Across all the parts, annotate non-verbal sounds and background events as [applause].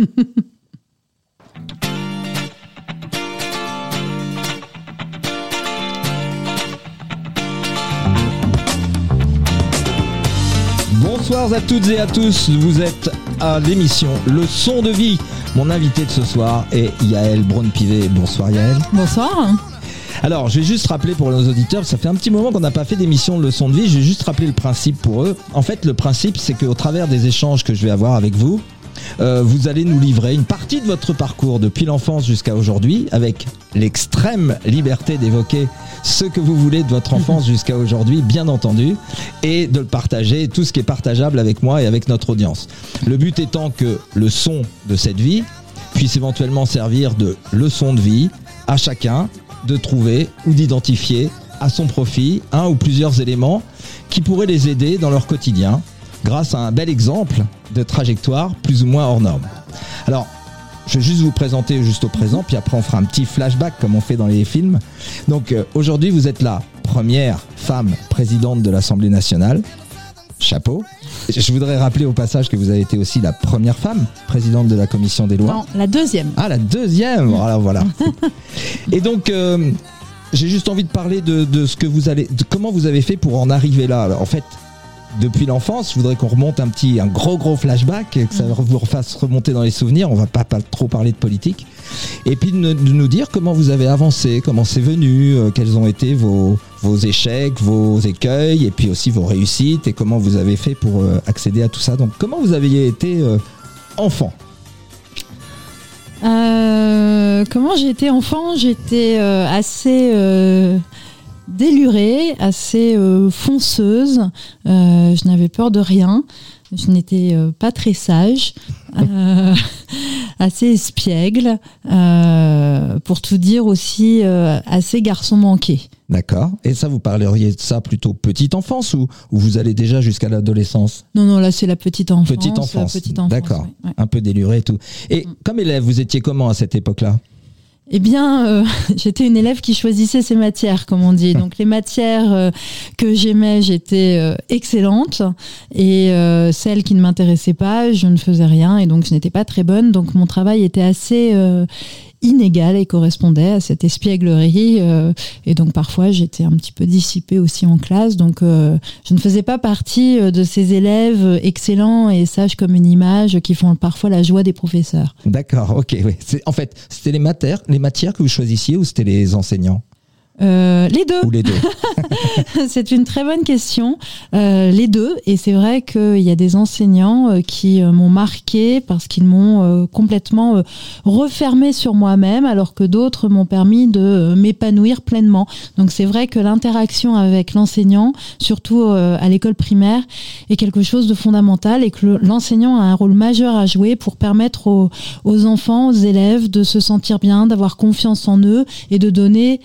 [laughs] Bonsoir à toutes et à tous, vous êtes à l'émission Le son de vie. Mon invité de ce soir est Yaël Braun-Pivet. Bonsoir Yaël. Bonsoir. Alors, je vais juste rappeler pour nos auditeurs, ça fait un petit moment qu'on n'a pas fait d'émission de leçon de vie, je vais juste rappeler le principe pour eux. En fait, le principe, c'est qu'au travers des échanges que je vais avoir avec vous, euh, vous allez nous livrer une partie de votre parcours depuis l'enfance jusqu'à aujourd'hui, avec l'extrême liberté d'évoquer ce que vous voulez de votre enfance [laughs] jusqu'à aujourd'hui, bien entendu, et de le partager, tout ce qui est partageable avec moi et avec notre audience. Le but étant que le son de cette vie puisse éventuellement servir de leçon de vie à chacun de trouver ou d'identifier à son profit un ou plusieurs éléments qui pourraient les aider dans leur quotidien grâce à un bel exemple de trajectoire plus ou moins hors norme. Alors, je vais juste vous présenter juste au présent, puis après on fera un petit flashback comme on fait dans les films. Donc euh, aujourd'hui, vous êtes la première femme présidente de l'Assemblée nationale. Chapeau. Je voudrais rappeler au passage que vous avez été aussi la première femme présidente de la commission des lois. Non, la deuxième. Ah, la deuxième Voilà, voilà. [laughs] Et donc, euh, j'ai juste envie de parler de, de, ce que vous allez, de comment vous avez fait pour en arriver là. Alors, en fait, depuis l'enfance, je voudrais qu'on remonte un petit, un gros gros flashback, que ça vous refasse remonter dans les souvenirs. On va pas, pas trop parler de politique. Et puis de, nous dire comment vous avez avancé, comment c'est venu, euh, quels ont été vos, vos échecs, vos écueils, et puis aussi vos réussites, et comment vous avez fait pour euh, accéder à tout ça. Donc comment vous aviez été euh, enfant? Comment j'ai été enfant? J'étais assez délurée, assez euh, fonceuse. Euh, je n'avais peur de rien. Je n'étais euh, pas très sage, [laughs] assez espiègle, pour tout dire aussi assez garçon manqué. D'accord. Et ça, vous parleriez de ça plutôt petite enfance ou, vous allez déjà jusqu'à l'adolescence? Non, non, là c'est la petite enfance. Petite enfance. D'accord. Un peu déluré et tout. Et mm. comme élève, vous étiez comment à cette époque-là? Eh bien, euh, [laughs] j'étais une élève qui choisissait ses matières, comme on dit. Donc les matières euh, que j'aimais, j'étais euh, excellente, et celles qui ne m'intéressaient pas, je ne faisais rien, et donc je n'étais pas très bonne. Donc mon travail était assez inégale et correspondait à cette espièglerie. Euh, et donc parfois j'étais un petit peu dissipée aussi en classe. Donc euh, je ne faisais pas partie euh, de ces élèves excellents et sages comme une image qui font parfois la joie des professeurs. D'accord, ok. Oui. En fait, c'était les les matières que vous choisissiez ou c'était les enseignants? Euh, les deux. Ou les deux. [laughs] c'est une très bonne question. Euh, les deux. Et c'est vrai qu'il y a des enseignants euh, qui m'ont marqué parce qu'ils m'ont complètement refermé sur moi-même, alors que d'autres m'ont permis de m'épanouir pleinement. Donc c'est vrai que l'interaction avec l'enseignant, surtout à l'école primaire, est quelque chose de fondamental et que l'enseignant a un rôle majeur à jouer pour permettre aux, aux enfants, aux élèves de se sentir bien, d'avoir confiance en eux et de donner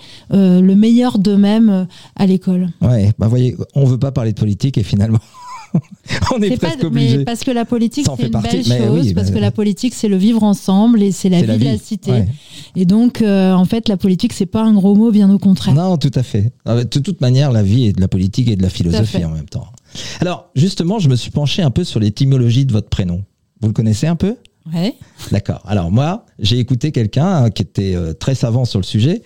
le meilleur d'eux-mêmes euh, à l'école. Ouais, bah voyez, on veut pas parler de politique et finalement. [laughs] on est, presque obligé. Mais parce que la politique, c'est une belle chose, parce que la politique, c'est le vivre ensemble et c'est la, vie de la cité. Et donc, euh, en fait, la politique, c'est pas un gros mot, bien au contraire. Non, tout à fait. Ah, de toute manière, la vie est de la politique et de la philosophie en même temps. Alors, justement, je me suis penché un peu sur l'étymologie de votre prénom. Vous le connaissez un peu? D'accord. Alors moi, j'ai écouté quelqu'un hein, qui était euh, très savant sur le sujet,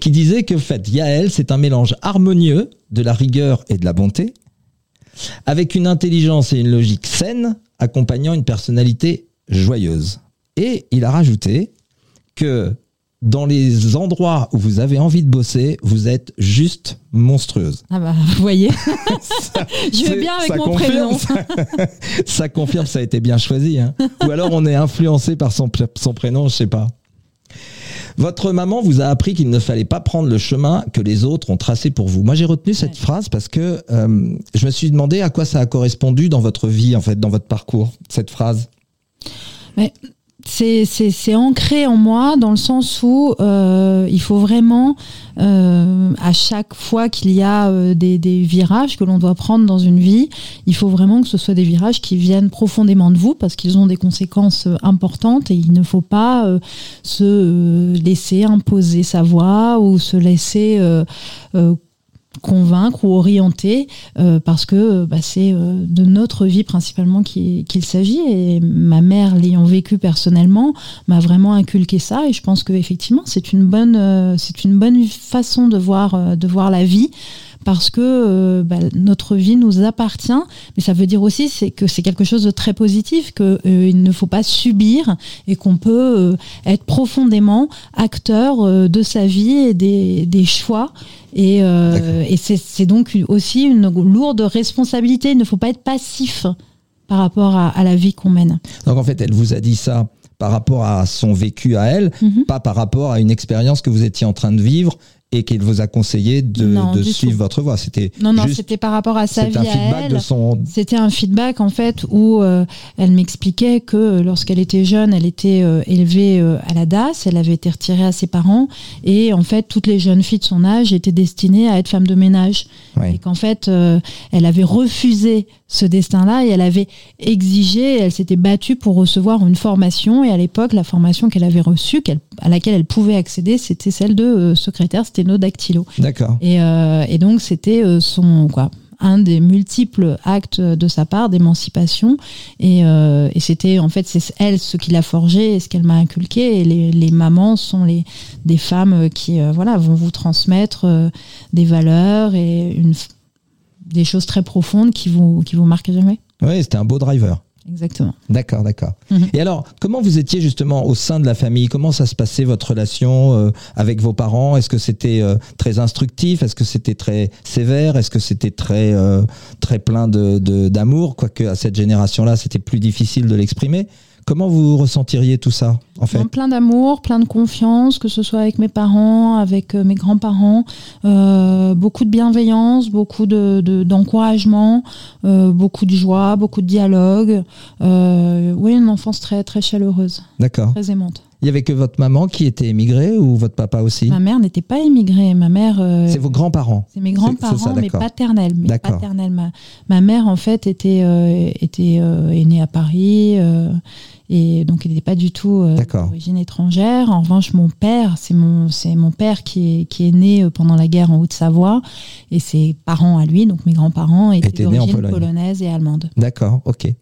qui disait que en fait, Yael, c'est un mélange harmonieux de la rigueur et de la bonté, avec une intelligence et une logique saine, accompagnant une personnalité joyeuse. Et il a rajouté que dans les endroits où vous avez envie de bosser, vous êtes juste monstrueuse. Ah bah, vous voyez, [laughs] je vais bien avec mon prénom. [laughs] ça, confirme, ça a été bien choisi. Hein. Ou alors on est influencé par son, son prénom, je sais pas. Votre maman vous a appris qu'il ne fallait pas prendre le chemin que les autres ont tracé pour vous. Moi, j'ai retenu cette phrase parce que euh, je me suis demandé à quoi ça a correspondu dans votre vie, en fait, dans votre parcours, cette phrase. Mais c'est ancré en moi dans le sens où euh, il faut vraiment euh, à chaque fois qu'il y a euh, des, des, virages que l'on doit prendre dans une vie, il faut vraiment que ce soit des virages qui viennent profondément de vous parce qu'ils ont des conséquences importantes et il ne faut pas se laisser imposer sa voix ou se laisser convaincre ou orienter euh, parce que bah, c'est euh, de notre vie principalement qu'il s'agit. Et ma mère l'ayant vécu personnellement m'a vraiment inculqué ça. Et je pense que effectivement c'est une bonne euh, c'est une bonne façon de voir de voir la vie parce que bah, notre vie nous appartient, mais ça veut dire aussi c'est que c'est quelque chose de très positif, qu'il ne faut pas subir et qu'on peut être profondément acteur de sa vie et des, des choix et, euh, et c'est donc aussi une lourde responsabilité. Il ne faut pas être passif par rapport à, à la vie qu'on mène. Donc en fait, elle vous a dit ça par rapport à son vécu à elle, mhm. pas par rapport à une expérience que vous étiez en train de vivre et qu'il vous a conseillé de, de suivre votre voie. C'était non non, c'était par rapport à sa vie un feedback De son... C'était un feedback en fait où euh, elle m'expliquait que lorsqu'elle était jeune, elle était euh, élevée euh, à la DAS, elle avait été retirée à ses parents. Et en fait toutes les jeunes filles de son âge étaient destinées à être femmes de ménage. Et qu'en fait elle avait refusé ce destin-là et elle avait exigé, elle s'était battue pour recevoir une formation. Et à l'époque la formation qu'elle avait reçue, à laquelle elle pouvait accéder, c'était celle de secrétaire sténodactylo. D'accord. Et, euh, et donc c'était euh, son quoi un des multiples actes de sa part d'émancipation et, euh, et c'était en fait c'est elle ce qui l'a forgé et ce qu'elle m'a inculqué et les, les, mamans sont les des femmes qui voilà vont vous transmettre des valeurs et une des choses très profondes qui vous qui vous marquent jamais. Oui, c'était un beau driver. Exactement. D'accord, d'accord. Mhm. Et alors, comment vous étiez justement au sein de la famille? Comment ça se passait votre relation euh, avec vos parents? Est-ce que c'était euh, très instructif? Est-ce que c'était très sévère? Est-ce que c'était très euh, très plein de d'amour? Quoique à cette génération-là, c'était plus difficile de l'exprimer. Comment vous ressentiriez tout ça, en fait Plein d'amour, plein de confiance, que ce soit avec mes parents, avec euh, mes grands-parents, euh, beaucoup de bienveillance, beaucoup de, d'encouragement, euh, beaucoup de joie, beaucoup de dialogue. oui, une enfance très très chaleureuse. D'accord. Très aimante. Il y avait que votre maman qui était émigrée ou votre papa aussi Ma mère n'était pas émigrée. Ma mère. c'est vos grands-parents. C'est mes grands-parents, mais paternels. Mais paternels. Ma, ma, mère en fait était était est née à Paris et donc il n'était pas du tout euh, d'origine étrangère. En revanche, mon père, c'est mon c'est mon père qui est qui est né euh, pendant la guerre en Haute-Savoie et ses parents à lui, donc mes grands-parents, étaient d'origine polonaise et allemande. D'accord, ok.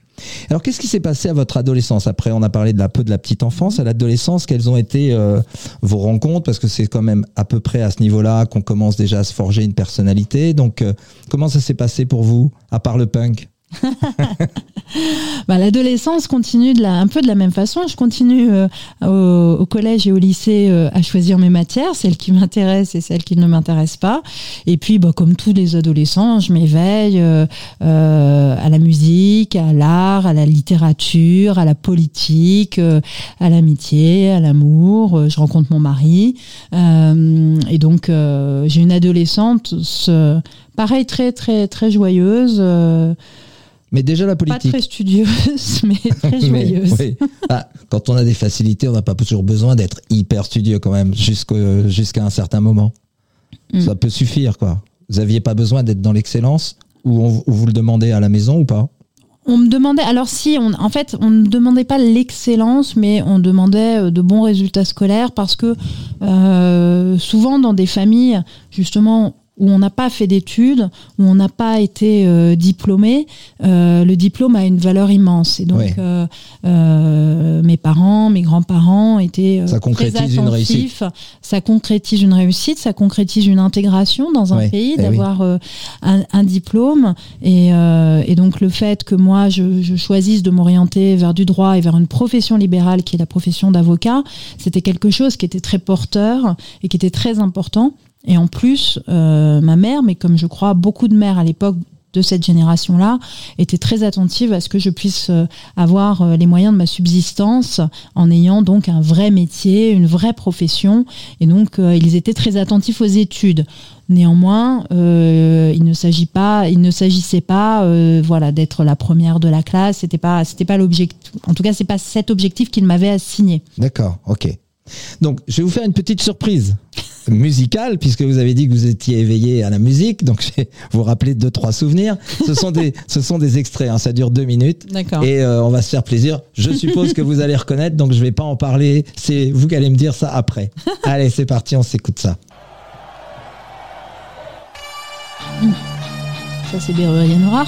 Alors, qu'est-ce qui s'est passé à votre adolescence Après, on a parlé de la peu de la petite enfance. À l'adolescence, quelles ont été euh, vos rencontres? Parce que c'est quand même à peu près à ce niveau-là qu'on commence déjà à se forger une personnalité. Donc, comment ça s'est passé pour vous, à part le punk? [laughs] bah, L'adolescence continue de la, un peu de la même façon. Je continue euh, au, collège et au lycée euh, à choisir mes matières, celles qui m'intéressent et celles qui ne m'intéressent pas. Et puis, bah, comme tous les adolescents, je m'éveille euh, à la musique, à l'art, à la littérature, à la politique, à l'amitié, à l'amour. Je rencontre mon mari. et donc, j'ai une adolescente, pareil, très, très, très joyeuse. Mais déjà la politique. Pas très studieuse, [laughs] mais très [laughs] joyeuse. Ah, quand on a des facilités, on n'a pas toujours besoin d'être hyper studieux quand même, jusqu'à un certain moment. Mm. Ça peut suffire, quoi. Vous n'aviez pas besoin d'être dans l'excellence ou, vous le demandez à la maison ou pas? On me demandait, alors si, on, en fait, on ne demandait pas l'excellence, mais on demandait euh, de bons résultats scolaires parce que euh, souvent dans des familles, justement, où on n'a pas fait d'études, où on n'a pas été euh, diplômé, euh, le diplôme a une valeur immense. Et donc, euh, mes parents, mes grands-parents étaient ça concrétise très attentifs. Une réussite. Ça concrétise une réussite, ça concrétise une intégration dans un pays, eh d'avoir un, diplôme. Et, et, donc, le fait que moi, je, je choisisse de m'orienter vers du droit et vers une profession libérale qui est la profession d'avocat, c'était quelque chose qui était très porteur et qui était très important. Et en plus, euh, ma mère, mais comme je crois beaucoup de mères à l'époque de cette génération-là, était très attentive à ce que je puisse euh, avoir euh, les moyens de ma subsistance en ayant donc un vrai métier, une vraie profession. Et donc, ils étaient très attentifs aux études. Néanmoins, il ne s'agit pas, il ne s'agissait pas, voilà, d'être la première de la classe. C'était pas, c'était pas l'objectif. En tout cas, c'est pas cet objectif qu'il m'avait assigné. D'accord, ok. Donc, je vais vous faire une petite surprise musicale, puisque vous avez dit que vous étiez éveillé à la musique. Donc, je vais vous rappeler deux, trois souvenirs. Ce sont des, ce sont des extraits. Hein, ça dure deux minutes. Et euh, on va se faire plaisir. Je suppose que vous allez reconnaître, donc je vais pas en parler. C'est vous qui allez me dire ça après. Allez, c'est parti, on s'écoute ça. Ça, c'est Berrurier Noir.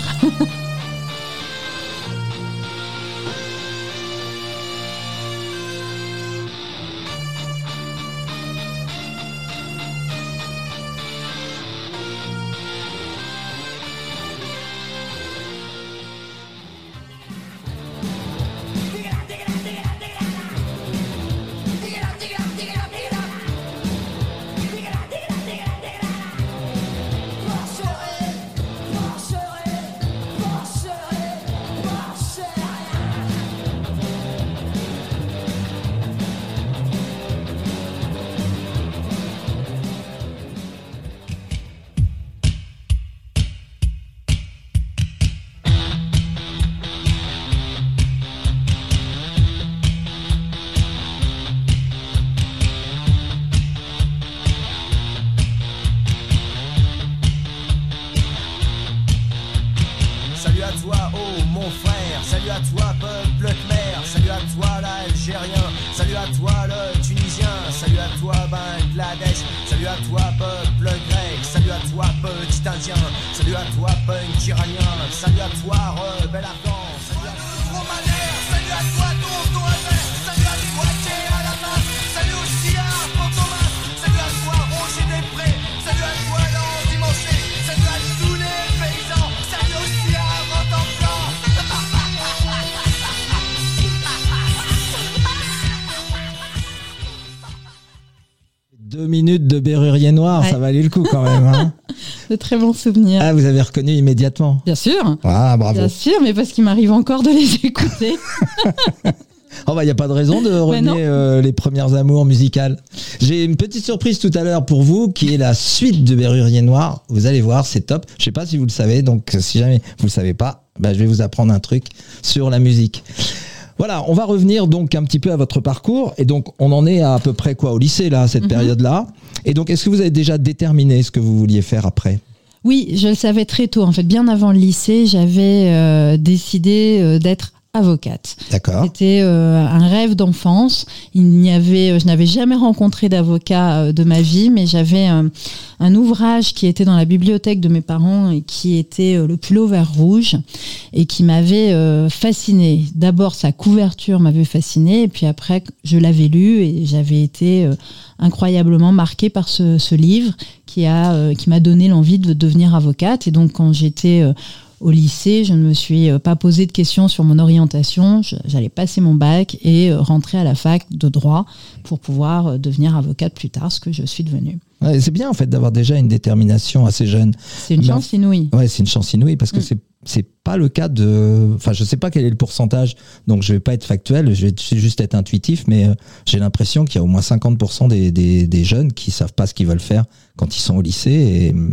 Noir, Ouais. ça valait le coup quand même. hein. [laughs] De très bons souvenirs. ah, vous avez reconnu immédiatement. Bien sûr. Ah, bravo. Bien sûr, mais parce qu'il m'arrive encore de les [laughs] écouter. Oh bah, il n'y a pas de raison de non. renier euh, les premières amours musicales. J'ai une petite surprise tout à l'heure pour vous, qui est la suite de Berrurier Noir. Vous allez voir, c'est top. Je sais pas si vous le savez, donc si jamais vous le savez pas, bah, je vais vous apprendre un truc sur la musique. Voilà, on va revenir donc un petit peu à votre parcours. Et donc, on en est à, à peu près quoi au lycée, là, à cette Mhm. période-là. Et donc, est-ce que vous avez déjà déterminé ce que vous vouliez faire après? Oui, je le savais très tôt. En fait, bien avant le lycée, j'avais euh, décidé euh, d'être avocate. D'accord. C'était euh, un rêve d'enfance. Il n'y avait, je n'avais jamais rencontré d'avocat euh, de ma vie, mais j'avais euh, un ouvrage qui était dans la bibliothèque de mes parents et qui était euh, le pull vert rouge et qui m'avait euh, fasciné. D'abord, sa couverture m'avait fasciné, et puis après, je l'avais lu et j'avais été euh, incroyablement marquée par ce, ce livre qui a, euh, qui m'a donné l'envie de devenir avocate. Et donc, quand j'étais euh, au lycée, je ne me suis euh, pas posé de questions sur mon orientation. J'allais passer mon bac et euh, rentrer à la fac de droit pour pouvoir euh, devenir avocate plus tard, ce que je suis devenue. Ouais, c'est bien en fait d'avoir déjà une détermination assez jeune. C'est une Mais chance inouïe. Ouais, c'est une chance inouïe parce que Mm. c'est c'est pas le cas de. Enfin, je sais pas quel est le pourcentage, donc je vais pas être factuel, je vais juste être intuitif, mais j'ai l'impression qu'il y a au moins 50% des, des, des jeunes qui savent pas ce qu'ils veulent faire quand ils sont au lycée. Euh,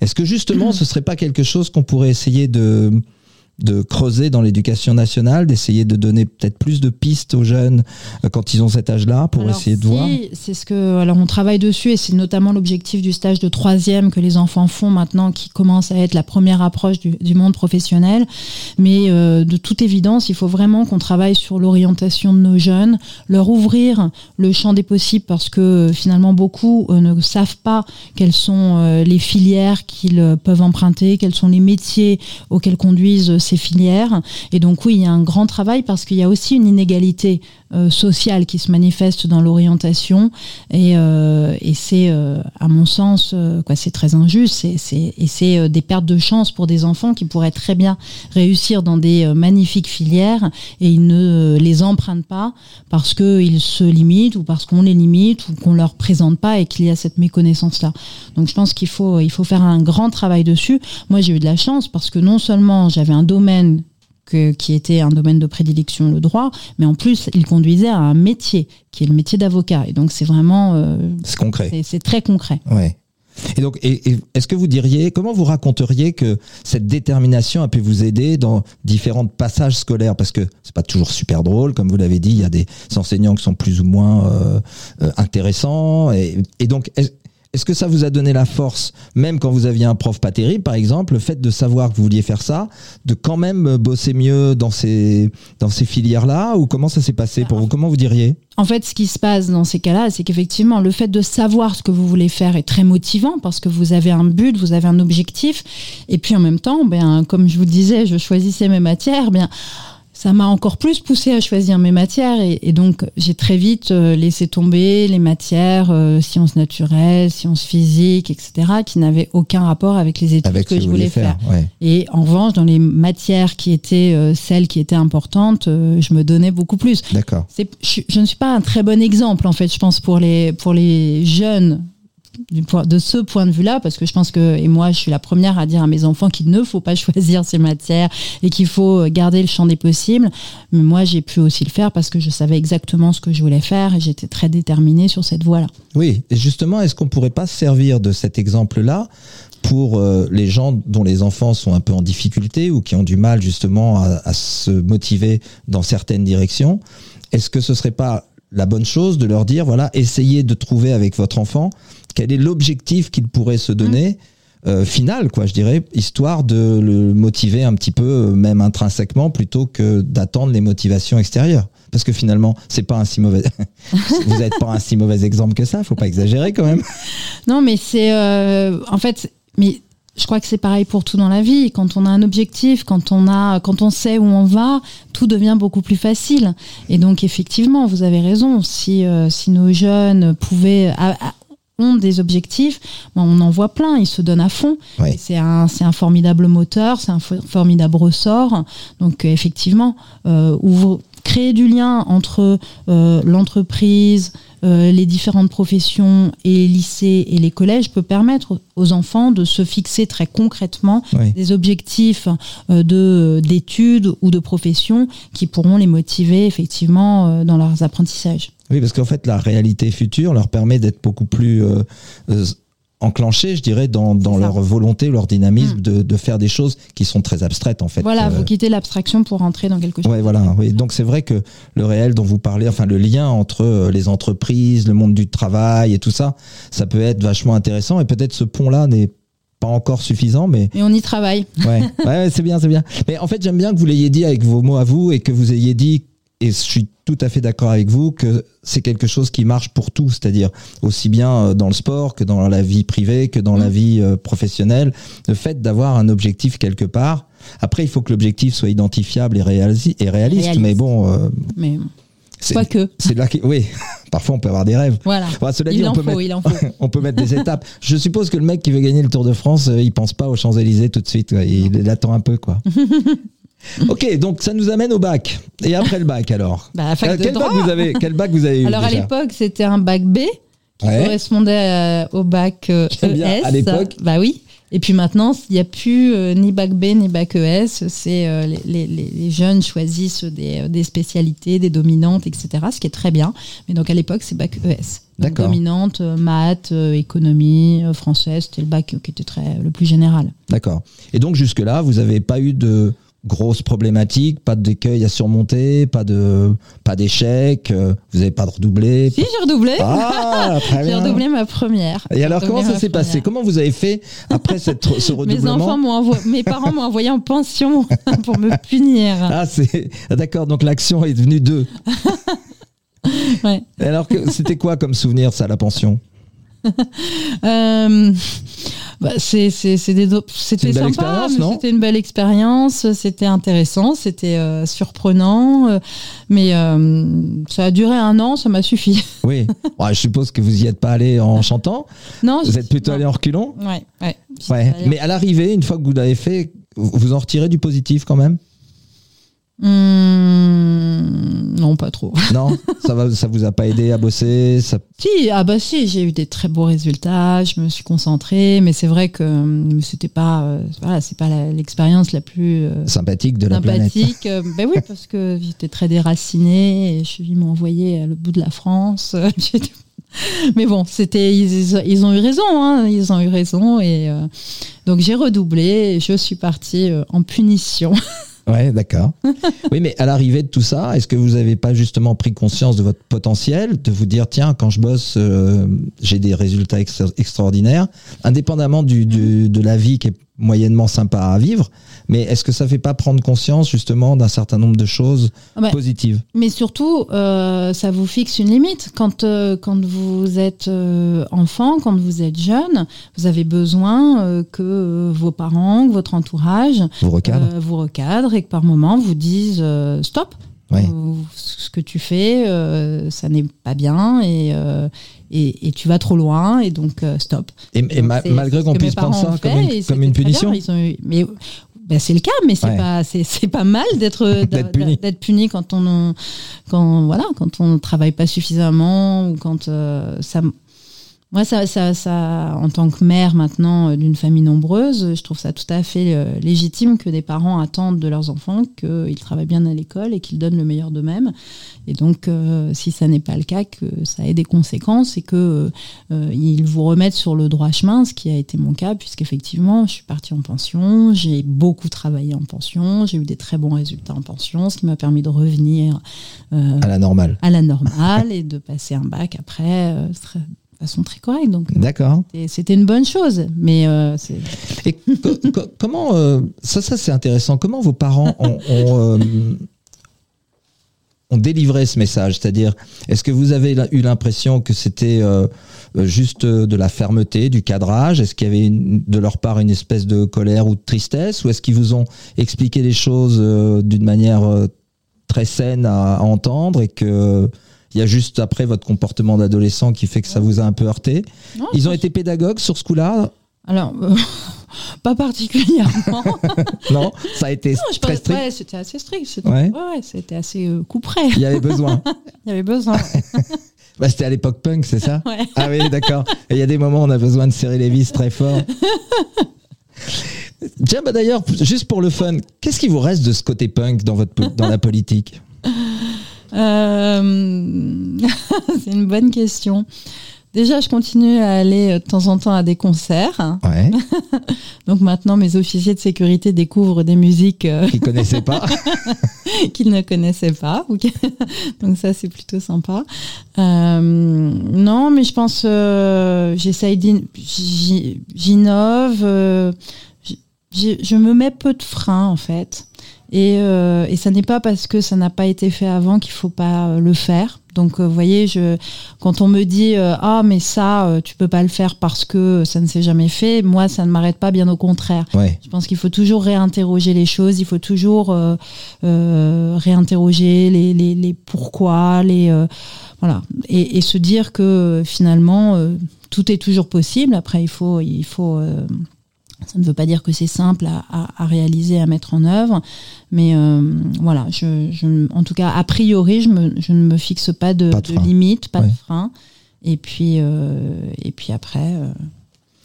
est-ce que justement, [clears throat] ce serait pas quelque chose qu'on pourrait essayer de de creuser dans l'éducation nationale, d'essayer de donner peut-être plus de pistes aux jeunes euh, quand ils ont cet âge-là pour Alors, essayer de si, voir. C'est ce que, alors on travaille dessus et c'est notamment l'objectif du stage de troisième que les enfants font maintenant, qui commence à être la première approche du, du monde professionnel. Mais euh, de toute évidence, il faut vraiment qu'on travaille sur l'orientation de nos jeunes, leur ouvrir le champ des possibles parce que finalement beaucoup euh, ne savent pas quelles sont euh, les filières qu'ils peuvent emprunter, quels sont les métiers auxquels conduisent ces filières. Et donc oui, il y a un grand travail parce qu'il y a aussi une inégalité euh, sociale qui se manifeste dans l'orientation. Et, euh, et c'est euh, à mon sens euh, quoi c'est très injuste. C'est, c'est, et c'est euh, des pertes de chance pour des enfants qui pourraient très bien réussir dans des euh, magnifiques filières. Et ils ne les empruntent pas parce qu'ils se limitent ou parce qu'on les limite ou qu'on leur présente pas et qu'il y a cette méconnaissance là donc je pense qu'il faut il faut faire un grand travail dessus. Moi j'ai eu de la chance parce que non seulement j'avais un domaine que- qui était un domaine de prédilection, le droit, mais en plus, il conduisait à un métier, qui est le métier d'avocat. Et donc, c'est vraiment, euh, C'est concret. c'est- très concret. Ouais. Et donc, est-ce que vous diriez, comment vous raconteriez que cette détermination a pu vous aider dans différents passages scolaires? Parce que c'est pas toujours super drôle, comme vous l'avez dit, il y a des enseignants qui sont plus ou moins euh, euh, intéressants. Et, et donc, est-ce que ça vous a donné la force, même quand vous aviez un prof pas terrible, par exemple, le fait de savoir que vous vouliez faire ça, de quand même bosser mieux dans ces, dans ces filières-là Ou comment ça s'est passé pour vous? Comment vous diriez? En fait, ce qui se passe dans ces cas-là, c'est qu'effectivement, le fait de savoir ce que vous voulez faire est très motivant parce que vous avez un but, vous avez un objectif. Et puis en même temps, ben, comme je vous disais, je choisissais mes matières. Bien, ça m'a encore plus poussé à choisir mes matières et, donc j'ai très vite euh, laissé tomber les matières euh, sciences naturelles, sciences physiques, etc., qui n'avaient aucun rapport avec les études que, je voulais faire. Et en revanche, dans les matières qui étaient euh, celles qui étaient importantes, je me donnais beaucoup plus. D'accord. Je, je, ne suis pas un très bon exemple en fait, je pense pour les pour les jeunes de ce point de vue-là, parce que je pense que, et moi je suis la première à dire à mes enfants qu'il ne faut pas [laughs] choisir ces matières et qu'il faut garder le champ des possibles, mais moi j'ai pu aussi le faire parce que je savais exactement ce que je voulais faire et j'étais très déterminée sur cette voie-là. Oui, et justement, est-ce qu'on pourrait pas se servir de cet exemple-là pour euh, les gens dont les enfants sont un peu en difficulté ou qui ont du mal justement à, à se motiver dans certaines directions? Est-ce que ce serait pas la bonne chose de leur dire, voilà, essayez de trouver avec votre enfant quel est l'objectif qu'il pourrait se donner. Euh, final, quoi, je dirais, histoire de le motiver un petit peu, euh, même intrinsèquement, plutôt que d'attendre les motivations extérieures. Parce que finalement, c'est pas un si mauvais. [laughs] Vous n'êtes pas un si mauvais exemple que ça. Faut pas exagérer quand même. Non, mais c'est euh, en fait, mais je crois que c'est pareil pour tout dans la vie. Quand on a un objectif, quand on a, quand on sait où on va, tout devient beaucoup plus facile. Et donc effectivement, vous avez raison. Si si nos jeunes pouvaient ont des objectifs, on en voit plein, ils se donnent à fond. C'est un, un, formidable moteur, c'est un formidable ressort. Donc euh, effectivement, euh, ouvre, créer du lien entre euh, l'entreprise, euh, les différentes professions et les lycées et les collèges peut permettre aux enfants de se fixer très concrètement des objectifs euh, de d'études ou de profession qui pourront les motiver effectivement euh, dans leurs apprentissages. Oui, parce qu'en fait, la réalité future leur permet d'être beaucoup plus enclenchés, je dirais, dans, dans leur volonté, leur dynamisme mm. de, de, faire des choses qui sont très abstraites en fait. Voilà, vous quittez l'abstraction pour rentrer dans quelque chose. Ouais, voilà. Oui. Donc c'est vrai que le réel dont vous parlez, enfin le lien entre euh, les entreprises, le monde du travail et tout ça, ça peut être vachement intéressant et peut-être ce pont-là n'est pas encore suffisant, mais. Et on y travaille. Ouais, ouais c'est bien, c'est bien. Mais en fait, j'aime bien que vous l'ayez dit avec vos mots à vous et que vous ayez dit et je suis tout à fait d'accord avec vous que c'est quelque chose qui marche pour tout, c'est-à-dire aussi bien euh, dans le sport que dans la vie privée, que dans la mmh. vie euh, professionnelle. Le fait d'avoir un objectif quelque part. Après, il faut que l'objectif soit identifiable et, réaliste, et réaliste, mais bon. Euh, mais Quoi que. [laughs] C'est là oui. [laughs] Parfois, on peut avoir des rêves. Voilà. cela il, dit, en on, peut faut, mettre, [laughs] on peut mettre des étapes. Je suppose que le mec qui veut gagner le Tour de France, il pense pas aux Champs-Élysées tout de suite. Il, il attend un peu, quoi. [laughs] Ok, donc ça nous amène au bac. Et après le bac alors [laughs] bah, quel, bac vous avez, quel bac vous avez eu Alors à l'époque, c'était un bac B qui correspondait euh, au bac [laughs] ES. E à l'époque Bah oui. Et puis maintenant, il n'y a plus euh, ni bac B ni bac ES. C'est euh, les, les, jeunes choisissent des, des, spécialités, des dominantes, etc. Ce qui est très bien. Mais donc à l'époque, c'est bac ES. Donc, dominante, maths, économie, française, c'était le bac qui était très le plus général. D'accord. Et donc jusque là, vous n'avez pas eu de grosse problématique, pas d'écueil à surmonter, pas de pas d'échec, euh, vous n'avez pas de redoublé. Si j'ai redoublé. Ah, [laughs] j'ai redoublé ma première. Et alors comment ça s'est passé Comment vous avez fait après cette, ce [laughs] redoublement Mes enfants m'ont mes parents m'ont envoyé en pension [laughs] pour me punir. Ah c'est ah, d'accord, donc l'action est devenue deux. ouais. Alors c'était quoi comme souvenir ça la pension? Euh, bah, c'est, c'était sympa, c'était une belle expérience, c'était intéressant, c'était euh, surprenant, euh, mais ça a duré un an, ça m'a suffi. [laughs] Oui, je suppose que vous y êtes pas allé en chantant. Non, vous êtes plutôt allé en reculant. Ouais, ouais. ouais. Mais à l'arrivée, une fois que vous l'avez fait, vous en retirez du positif quand même? Mmh, non, pas trop. [laughs] Non, ça va, ça vous a pas aidé à bosser ça... Si, ah bah si, j'ai eu des très beaux résultats, je me suis concentrée, mais c'est vrai que hum, c'était pas, euh, voilà, c'est pas l'expérience la plus euh, sympathique de la sympathique. planète. Euh, [laughs] ben oui, parce que j'étais très déracinée et je, ils m'ont à le bout de la France. [laughs] mais bon, c'était, ils, ont eu raison, hein, ils ont eu raison et donc j'ai redoublé et je suis partie en punition. Ouais, d'accord. [laughs] oui, mais à l'arrivée de tout ça, est-ce que vous n'avez pas justement pris conscience de votre potentiel, de vous dire, tiens, quand je bosse, euh, j'ai des résultats extra- extraordinaires, indépendamment du, du- de la vie qui est moyennement sympa à vivre, mais est-ce que ça fait pas prendre conscience justement d'un certain nombre de choses Ah bah, positives? Mais surtout, euh, ça vous fixe une limite. Quand, euh, quand vous êtes euh, enfant, quand vous êtes jeune, vous avez besoin que vos parents, que votre entourage Vous recadre euh, vous recadrent et que par moment vous disent stop. Ouais. Ce que tu fais, ça n'est pas bien et, et, et tu vas trop loin et donc euh, stop. Et, et Donc, ma- c'est- malgré qu'on puisse prendre ça comme une, comme une bien. punition Ils ont eu- mais ben, c'est le cas, mais c'est Ouais. pas c'est c'est pas mal d'être [laughs] D'être puni. d'être puni quand on quand voilà quand on travaille pas suffisamment ou quand euh, ça moi ça, ça ça en tant que mère maintenant euh, d'une famille nombreuse, je trouve ça tout à fait euh, légitime que des parents attendent de leurs enfants qu'ils travaillent bien à l'école et qu'ils donnent le meilleur d'eux-mêmes. Et donc euh, si ça n'est pas le cas, que ça ait des conséquences et que euh, ils vous remettent sur le droit chemin, ce qui a été mon cas, puisqu'effectivement, je suis partie en pension, j'ai beaucoup travaillé en pension, j'ai eu des très bons résultats en pension, ce qui m'a permis de revenir euh, à la normale. à la normale et de passer un bac après façon très correcte. Donc, D'accord. c'était- une bonne chose, mais euh, c'est Et co- co- comment euh, ça, ça c'est intéressant. Comment vos parents ont, ont, euh, ont délivré ce message? C'est-à-dire, est-ce que vous avez eu l'impression que c'était euh, euh, juste euh, de la fermeté, du cadrage? Est-ce qu'il y avait une- de leur part une espèce de colère ou de tristesse? Ou est-ce qu'ils vous ont expliqué les choses euh, d'une manière euh, très saine à, à entendre et que il y a juste après votre comportement d'adolescent qui fait que ça vous a un peu heurté Non, Ils ont été pédagogues sur ce coup-là alors euh, [laughs] pas particulièrement. [laughs] Non, ça a été Non, je très pense- strict. ouais, c'était assez strict. C'était Ouais. ouais, assez euh, coup près. Il y avait besoin. [laughs] Il y avait besoin. Bah, c'était à l'époque punk, c'est ça Ouais. Ah oui, d'accord. Et il y a des moments où on a besoin de serrer les vis très fort. Tiens, bah d'ailleurs, juste pour le fun, qu'est-ce qui vous reste de ce côté punk dans, votre, dans la politique? Euh, [laughs] c'est une bonne question. Déjà, je continue à aller euh, de temps en temps à des concerts. Ouais, [laughs] Donc maintenant, mes officiers de sécurité découvrent des musiques euh, qui connaissaient pas. [laughs] qu'ils ne connaissaient pas. Donc ça, c'est plutôt sympa. Euh, non, mais je pense, euh, j'essaye, j'innove. je me mets peu de freins en fait. Et, euh, et ça n'est pas parce que ça n'a pas été fait avant qu'il faut pas euh, le faire. Donc, euh, vous voyez, je, quand on me dit euh, ah mais ça euh, tu peux pas le faire parce que ça ne s'est jamais fait, moi ça ne m'arrête pas, bien au contraire. Ouais, Je pense qu'il faut toujours réinterroger les choses, il faut toujours euh, euh, réinterroger les, les, les pourquoi, les euh, voilà, et, et se dire que finalement euh, tout est toujours possible. Après, il faut, il faut. Ça ne veut pas dire que c'est simple à, à, à réaliser, à mettre en œuvre, mais euh, voilà. Je, je, en tout cas, a priori, je, me, je ne me fixe pas de, Pas de de frein. limite, pas Ouais. de frein. Et puis, euh, et puis après. euh,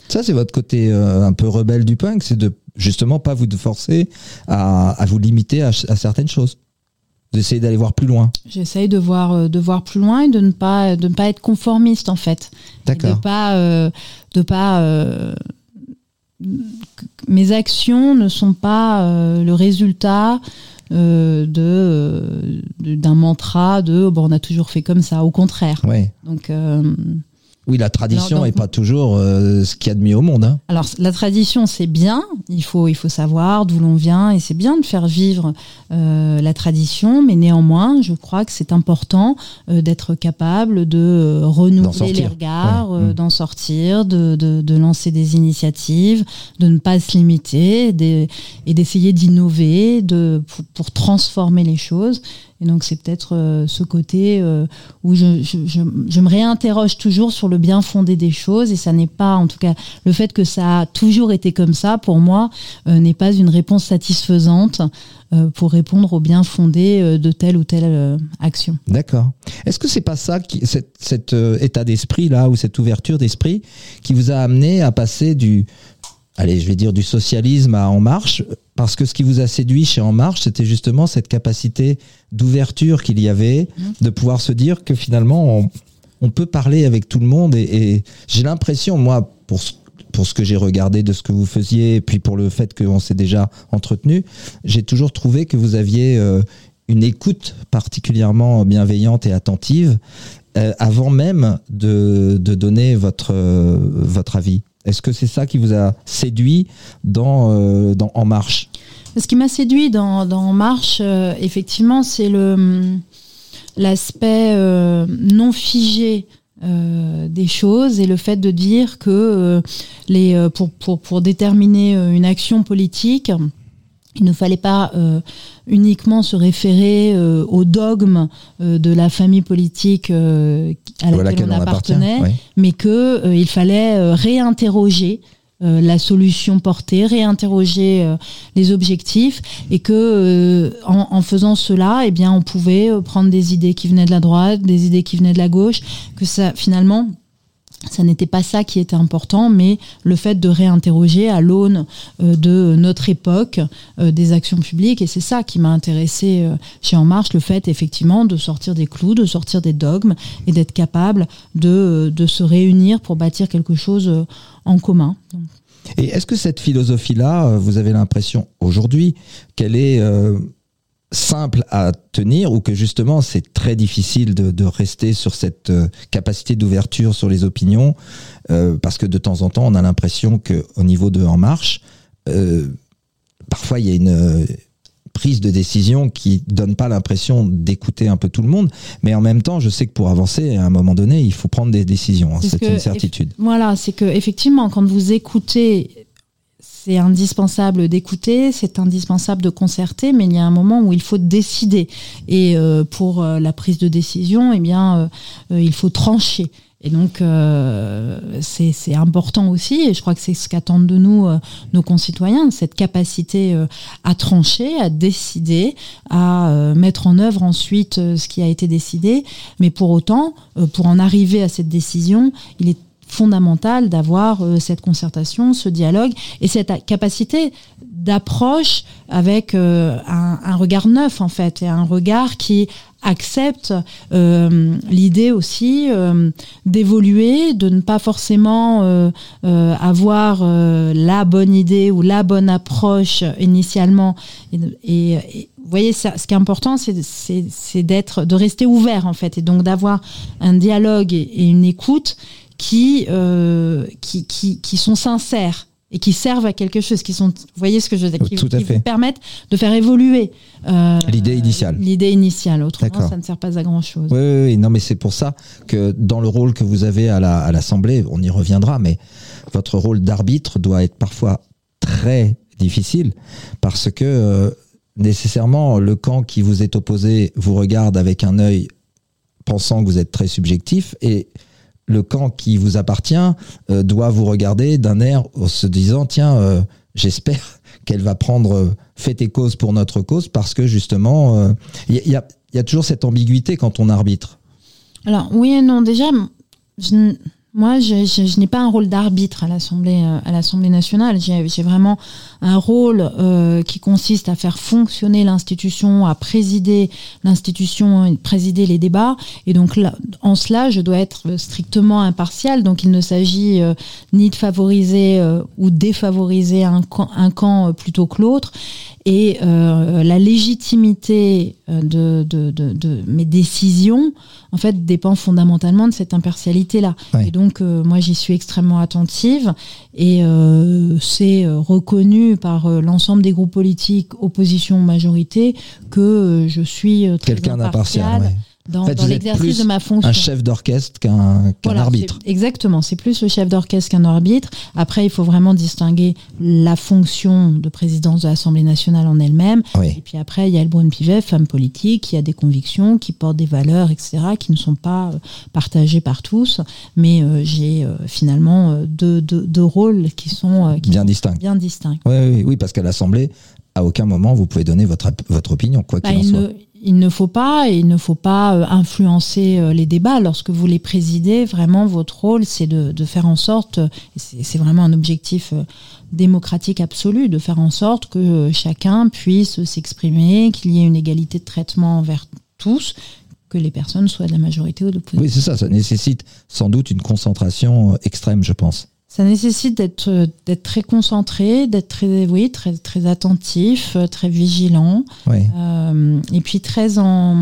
ça c'est votre côté un peu rebelle du punk, c'est de justement pas vous forcer à, à vous limiter à, à certaines choses. D'essayer d'aller voir plus loin. J'essaye de voir, de voir plus loin et de ne pas, de ne pas être conformiste en fait. D'accord. De pas, euh, de pas. euh, mes actions ne sont pas euh, le résultat euh, de euh, de- d'un mantra de oh, bon on a toujours fait comme ça. Au contraire. Ouais. Donc euh, Oui, la tradition n'est pas toujours euh, ce qu'il y a de mieux au monde. Hein. Alors la tradition c'est bien, il faut il faut savoir d'où l'on vient et c'est bien de faire vivre euh, la tradition, mais néanmoins je crois que c'est important euh, d'être capable de renouveler les regards, Ouais. Mm. d'en sortir, de, de, de lancer des initiatives, de ne pas se limiter et d'essayer d'innover, de pour, pour transformer les choses. Et donc c'est peut-être euh, ce côté euh, où je, me réinterroge toujours sur le bien fondé des choses et ça n'est pas, en tout cas, le fait que ça a toujours été comme ça, pour moi, euh, n'est pas une réponse satisfaisante pour répondre au bien fondé de telle ou telle action. D'accord. Est-ce que c'est pas ça, cet, état d'esprit là, ou cette ouverture d'esprit, qui vous a amené à passer du, allez, je vais dire du socialisme à En Marche, parce que ce qui vous a séduit chez En Marche, c'était justement cette capacité d'ouverture qu'il y avait, Mhm. de pouvoir se dire que finalement on, on peut parler avec tout le monde. Et, et j'ai l'impression, moi, pour ce- pour ce que j'ai regardé de ce que vous faisiez, et puis pour le fait qu'on s'est déjà entretenu, j'ai toujours trouvé que vous aviez euh, une écoute particulièrement bienveillante et attentive euh, avant même de, de donner votre, euh, votre avis. Est-ce que c'est ça qui vous a séduit dans, euh, En Marche? Ce qui m'a séduit dans, En Marche, euh, effectivement, c'est hum, l'aspect euh, non figé des choses et le fait de dire que pour, déterminer une action politique, il ne fallait pas euh, uniquement se référer euh, au dogme euh, de la famille politique euh, à laquelle, on appartient, appartenait, mais que euh, il fallait réinterroger euh, la solution portée, réinterroger euh, les objectifs et que euh, en, en faisant cela, eh bien, on pouvait prendre des idées qui venaient de la droite, des idées qui venaient de la gauche, que ça finalement ça n'était pas ça qui était important, mais le fait de réinterroger à l'aune euh, de notre époque euh, des actions publiques. Et c'est ça qui m'a intéressé euh, chez En Marche, le fait effectivement de sortir des clous, de sortir des dogmes et d'être capable de, de se réunir pour bâtir quelque chose en commun. Et est-ce que cette philosophie-là, vous avez l'impression aujourd'hui qu'elle est simple à tenir ou que justement c'est très difficile de, de rester sur cette euh, capacité d'ouverture sur les opinions euh, parce que de temps en temps on a l'impression que au niveau de En Marche, euh, parfois il y a une euh, prise de décision qui donne pas l'impression d'écouter un peu tout le monde, mais en même temps je sais que pour avancer à un moment donné il faut prendre des décisions, hein, C'est ce une certitude. Voilà, c'est que effectivement, quand vous écoutez, c'est indispensable d'écouter, c'est indispensable de concerter, mais il y a un moment où il faut décider. Et euh, pour euh, la prise de décision, eh bien, euh, il faut trancher. Et donc, c'est important aussi, et je crois que c'est ce qu'attendent de nous nos concitoyens, cette capacité à trancher, à décider, à mettre en œuvre ensuite ce qui a été décidé. Mais pour autant, pour en arriver à cette décision, il est fondamental d'avoir euh, cette concertation, ce dialogue et cette capacité d'approche avec euh, un, un regard neuf en fait et un regard qui accepte euh, l'idée aussi euh, d'évoluer, de ne pas forcément euh, euh, avoir la bonne idée ou la bonne approche initialement. Et, et- et vous voyez, ça, ce qui est important, c'est d'être, de rester ouvert en fait, et donc d'avoir un dialogue et une écoute qui, euh, qui, qui, qui sont sincères et qui servent à quelque chose, qui sont, vous voyez ce que je veux dire, qui, Tout à qui fait. vous permettent de faire évoluer euh, L'idée initiale. L'idée initiale, autrement ça ne sert pas à grand chose. Oui, oui, oui, non, mais c'est pour ça que dans le rôle que vous avez à la- à l'Assemblée, on y reviendra, mais votre rôle d'arbitre doit être parfois très difficile parce que euh, nécessairement le camp qui vous est opposé vous regarde avec un œil pensant que vous êtes très subjectif et le camp qui vous appartient euh, doit vous regarder d'un air en se disant tiens euh, j'espère [laughs] qu'elle va prendre euh, fait et cause pour notre cause parce que justement euh, il y, a- il y a, y a toujours cette ambiguïté quand on arbitre Alors oui et non. Déjà, je moi, je, n'ai pas un rôle d'arbitre à l'Assemblée euh, à l'Assemblée nationale. J'ai vraiment un rôle euh, qui consiste à faire fonctionner l'institution, à présider l'institution, et présider les débats. Et donc en cela, je dois être strictement impartial. Donc il ne s'agit euh, ni de favoriser euh, ou défavoriser un camp, euh, plutôt que l'autre. Et euh, la légitimité euh, de, de, de, de mes décisions, en fait, dépend fondamentalement de cette impartialité-là. Ouais. Et donc, euh, moi, j'y suis extrêmement attentive. Et euh, c'est reconnu par l'ensemble des groupes politiques, opposition, majorité, que je suis très quelqu'un d'impartial ouais. Dans, En fait, dans vous êtes l'exercice de ma fonction. un chef d'orchestre qu'un Voilà, arbitre Exactement, c'est plus le chef d'orchestre qu'un arbitre. Après, il faut vraiment distinguer la fonction de présidence de l'Assemblée nationale en elle-même. Et puis après, il y a le Brune Pivet, femme politique, qui a des convictions, qui porte des valeurs, etc., qui ne sont pas euh, partagées par tous. Mais euh, j'ai euh, finalement deux, deux, deux rôles qui sont, euh, qui bien sont distinct bien distincts. oui, oui, oui parce qu'à l'Assemblée à aucun moment vous pouvez donner votre votre opinion quoi Bah, qu'il en il, soit ne, il ne faut pas, et il ne faut pas euh, influencer euh, les débats. Lorsque vous les présidez, vraiment, votre rôle, c'est de, de faire en sorte, c'est vraiment un objectif euh, démocratique absolu, de faire en sorte que chacun puisse s'exprimer, qu'il y ait une égalité de traitement envers tous, que les personnes soient de la majorité ou de l'opposition. oui c'est ça ça nécessite sans doute une concentration extrême je pense Ça nécessite d'être euh, d'être très concentré, d'être très oui très très attentif, euh, très vigilant, Oui. euh, et puis très en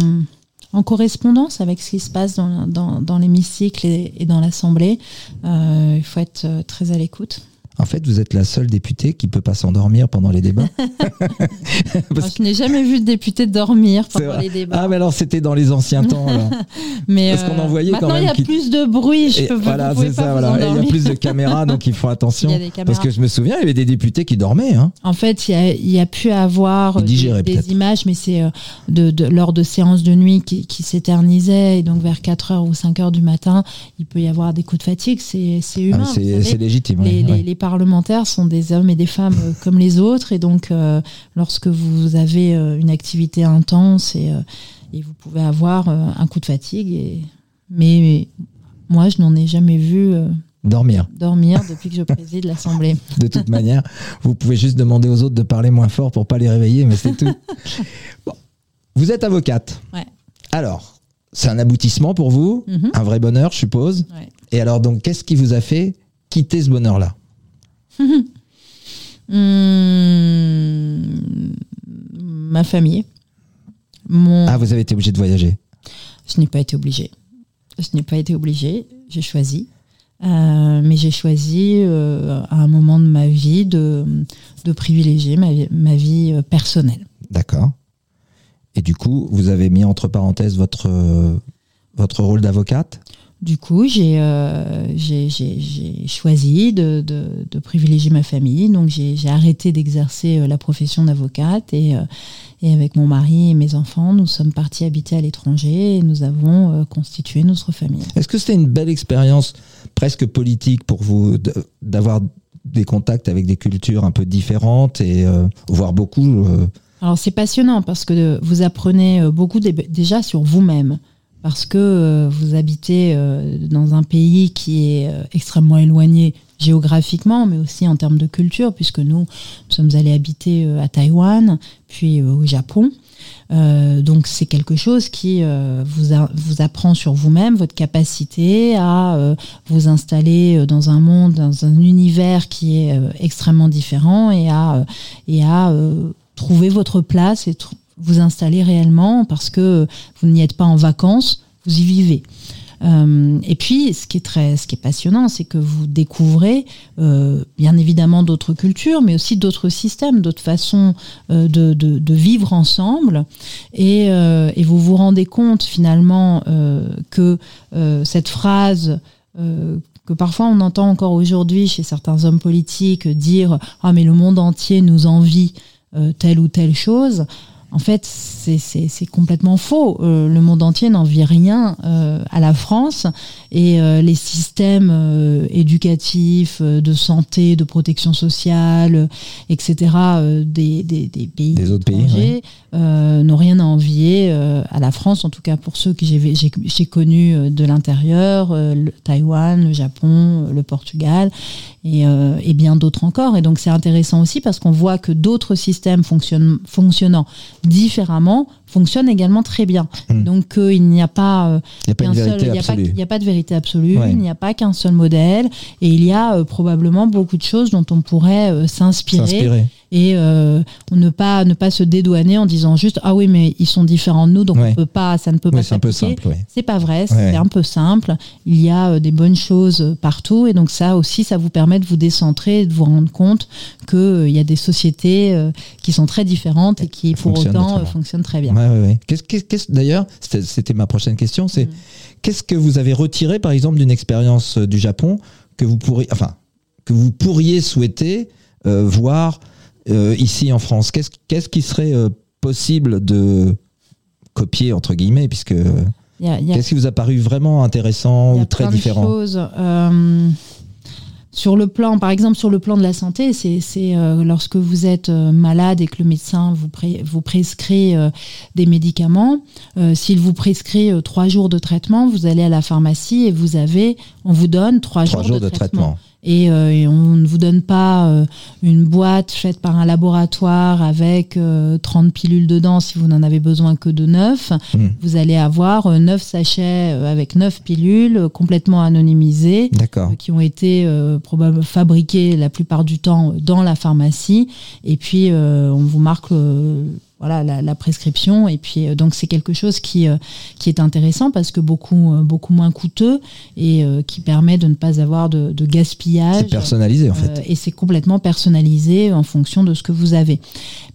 en correspondance avec ce qui se passe dans, dans, dans l'hémicycle et, et dans l'Assemblée. Euh, il faut être très à l'écoute. En fait, vous êtes la seule députée qui peut pas s'endormir pendant les débats. [laughs] [laughs] Moi, je n'ai jamais vu de député dormir pendant les débats. Ah, mais alors c'était dans les anciens temps. alors. [laughs] mais parce qu'on en voyait quand maintenant, même il y a qui- plus de bruit. Je peux, voilà, c'est ça. Voilà. Et il y a plus de caméras, donc il faut attention. Il y a des Parce que je me souviens, il y avait des députés qui dormaient. Hein. En fait, il y a, il y a pu avoir euh, digéraient des, images, mais c'est euh, de, de- lors de séances de nuit qui, qui s'éternisaient. Et donc, vers 4 heures ou 5 heures du matin, il peut y avoir des coups de fatigue. C'est Ah, humain. c'est légitime. les, oui, les- ouais. les parlementaires sont des hommes et des femmes euh, comme les autres. Et donc, euh, lorsque vous avez euh, une activité intense et, et vous pouvez avoir un coup de fatigue. Et... Mais moi, je n'en ai jamais vu Dormir. dormir depuis que je préside l'Assemblée. [laughs] De toute manière, vous pouvez juste demander aux autres de parler moins fort pour pas les réveiller, mais c'est tout. [laughs] Bon. Vous êtes avocate. Ouais. Alors, c'est un aboutissement pour vous, Mhm. un vrai bonheur, je suppose. Ouais. Et alors, donc, qu'est-ce qui vous a fait quitter ce bonheur-là? Hum, ma famille. Mon... Ah, vous avez été obligé de voyager. Je n'ai pas été obligée. Je n'ai pas été obligée. J'ai choisi. Euh, mais j'ai choisi euh, à un moment de ma vie de, de privilégier ma, vie- ma vie euh, personnelle. D'accord. Et du coup, vous avez mis entre parenthèses votre, euh, votre rôle d'avocate? Du coup, j'ai euh, choisi de, de, de privilégier ma famille. Donc, j'ai arrêté d'exercer euh, la profession d'avocate et, euh, et avec mon mari et mes enfants, nous sommes partis habiter à l'étranger et nous avons euh, constitué notre famille. Est-ce que c'était une belle expérience presque politique pour vous d'avoir des contacts avec des cultures un peu différentes et voir beaucoup Alors, c'est passionnant parce que vous apprenez beaucoup dé- déjà sur vous-même. Parce que euh, vous habitez euh, dans un pays qui est euh, extrêmement éloigné géographiquement, mais aussi en termes de culture, puisque nous, sommes allés habiter à Taïwan, puis au Japon. Donc c'est quelque chose qui vous, vous apprend sur vous-même, votre capacité à vous installer dans un monde, dans un univers qui est extrêmement différent et à, et à trouver votre place et vous installer réellement parce que vous n'y êtes pas en vacances, vous y vivez. Euh, et puis, ce qui est très, ce qui est passionnant, c'est que vous découvrez, euh, bien évidemment, d'autres cultures, mais aussi d'autres systèmes, d'autres façons euh, de, de, de vivre ensemble, et, euh, et vous vous rendez compte finalement euh, que euh, cette phrase que parfois on entend encore aujourd'hui chez certains hommes politiques dire ah mais le monde entier nous envie telle ou telle chose. En fait, c'est- complètement faux. Euh, le monde entier n'envie rien euh, à la France et euh, les systèmes éducatifs, de santé, de protection sociale, etc. des, des, des pays Des autres pays, étrangers n'ont rien à envier à la France, en tout cas pour ceux que j'ai connus de l'intérieur, le Taïwan, le Japon, le Portugal et, et bien d'autres encore. Et donc c'est intéressant aussi parce qu'on voit que d'autres systèmes fonctionnent, fonctionnant différemment fonctionnent également très bien. Hmm. Donc euh, il n'y a pas euh, Il n'y a pas une qu'un seul- vérité il n'y a pas- absolue. il n'y a pas de vérité absolue, Ouais. il n'y a pas qu'un seul modèle et il y a euh, probablement beaucoup de choses dont on pourrait S'inspirer. Et euh, ne pas ne pas se dédouaner en disant juste ah oui mais ils sont différents de nous donc Ouais. on peut pas ça ne peut Oui, pas c'est un peu simple. C'est pas vrai, c'est Ouais. un peu simple. Il y a euh, des bonnes choses euh, partout et donc ça aussi, ça vous permet de vous décentrer et de vous rendre compte que euh, il y a des sociétés qui sont très différentes et qui pour autant fonctionnent très bien. Ouais, ouais, ouais. Qu'est-ce- qu'est-ce- D'ailleurs, c'était ma prochaine question, c'est Mm. qu'est-ce que vous avez retiré, par exemple, d'une expérience du Japon que vous pourriez, enfin, que vous pourriez souhaiter voir euh, ici en France Qu'est-ce qu'est-ce qui serait euh, possible de copier entre guillemets, puisque Il y a, il y a- qu'est-ce qui vous a paru vraiment intéressant ou très plein de différent choses. Euh, sur le plan, par exemple, sur le plan de la santé, c'est c'est, euh, lorsque vous êtes euh, malade et que le médecin vous, pré- vous prescrit des médicaments. S'il vous prescrit trois jours de traitement, vous allez à la pharmacie et vous avez, on vous donne trois, Trois jours de traitement. Et, euh, et on ne vous donne pas euh, une boîte faite par un laboratoire avec euh, 30 pilules dedans si vous n'en avez besoin que de 9. Hmm. Vous allez avoir euh, 9 sachets euh, avec 9 pilules euh, complètement anonymisées qui ont été euh, probablement fabriqués la plupart du temps dans la pharmacie et puis euh, on vous marque euh, voilà la, la prescription et puis euh, donc c'est quelque chose qui euh, qui est intéressant parce que beaucoup euh, beaucoup moins coûteux et qui permet de ne pas avoir de, de gaspillage C'est personnalisé en fait. et c'est complètement personnalisé en fonction de ce que vous avez.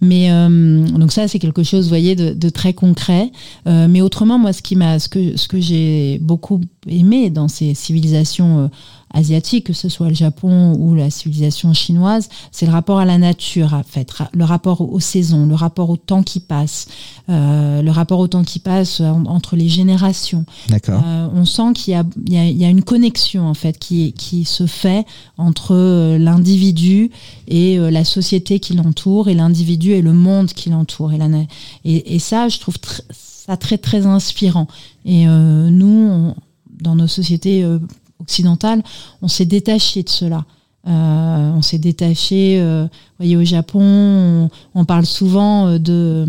Mais donc ça c'est quelque chose, vous voyez, de, de très concret. Mais autrement, moi, ce qui m'a, ce que ce que j'ai beaucoup aimé dans ces civilisations asiatiques, que ce soit le Japon ou la civilisation chinoise, c'est le rapport à la nature, en fait, le rapport aux saisons, le rapport au temps qui passe, euh, le rapport au temps qui passe en- entre les générations. D'accord. Euh, on sent qu'il y a, il y, a, il y a une connexion en fait qui, qui se fait entre euh, l'individu et euh, la société qui l'entoure et l'individu et le monde qui l'entoure et, et, et ça je trouve tr- ça très très inspirant et euh, nous on- dans nos sociétés on s'est détaché de cela. Euh, on s'est détaché, euh, voyez, au Japon, on, on parle souvent euh, de,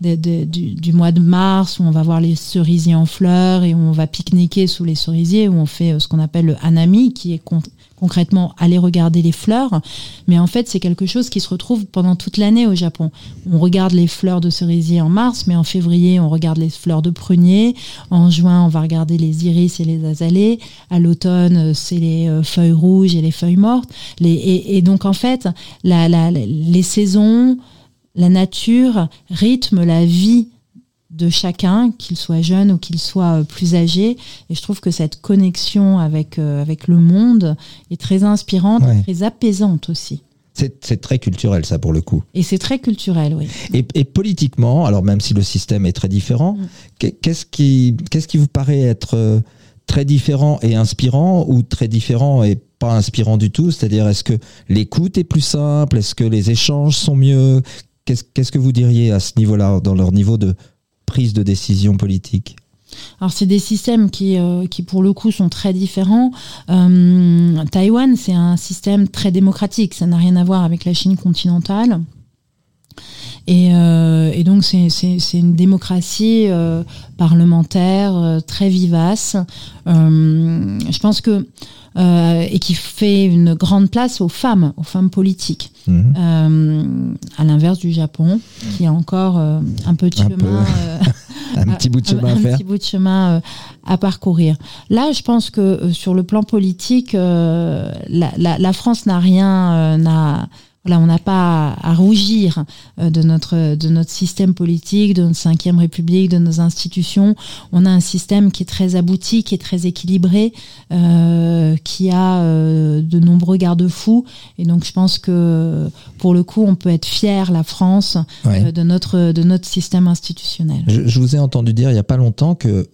du, mois de mars où on va voir les cerisiers en fleurs et où on va pique-niquer sous les cerisiers, où on fait euh, ce qu'on appelle le hanami, qui est con- concrètement aller regarder les fleurs. Mais en fait, c'est quelque chose qui se retrouve pendant toute l'année au Japon. On regarde les fleurs de cerisier en mars, mais en février, on regarde les fleurs de prunier. En juin, on va regarder les iris et les azalées. À l'automne, euh, c'est les euh, feuilles rouges et les feuilles mortes. Et, donc, en fait, les saisons, la nature rythme la vie de chacun, qu'il soit jeune ou qu'il soit euh, plus âgé. Et je trouve que cette connexion avec, euh, avec le monde est très inspirante, Ouais. très apaisante aussi. C'est très culturel ça pour le coup. Et c'est très culturel, oui. Et, et politiquement, alors même si le système est très différent, Mm. qu'est- qu'est-ce qui, qu'est-ce qui vous paraît être euh, très différent et inspirant ou très différent et pas inspirant du tout? C'est-à-dire, est-ce que l'écoute est plus simple? Est-ce que les échanges sont mieux? Qu'est-ce que vous diriez à ce niveau-là, dans leur niveau de prise de décision politique? Alors c'est des systèmes qui, euh, qui pour le coup sont très différents. Euh, Taïwan, c'est un système très démocratique, ça n'a rien à voir avec la Chine continentale. Et, euh, et donc c'est une démocratie euh, parlementaire euh, très vivace. Je pense que et qui fait une grande place aux femmes, aux femmes politiques. Euh, à l'inverse du Japon, qui a encore un peu de Un chemin. peu. [laughs] Un petit bout de chemin à un faire petit bout de chemin à parcourir. Là, je pense que sur le plan politique, la, la- la France n'a rien, n'a voilà, on n'a pas à, rougir euh, de notre de notre système politique, de notre cinquième République, de nos institutions. On a un système qui est très abouti, qui est très équilibré, euh, qui a euh, de nombreux garde-fous. Et donc, je pense que pour le coup, on peut être fier, la France, Ouais. euh, de notre de notre système institutionnel. Je, je vous ai entendu dire il n'y a pas longtemps que,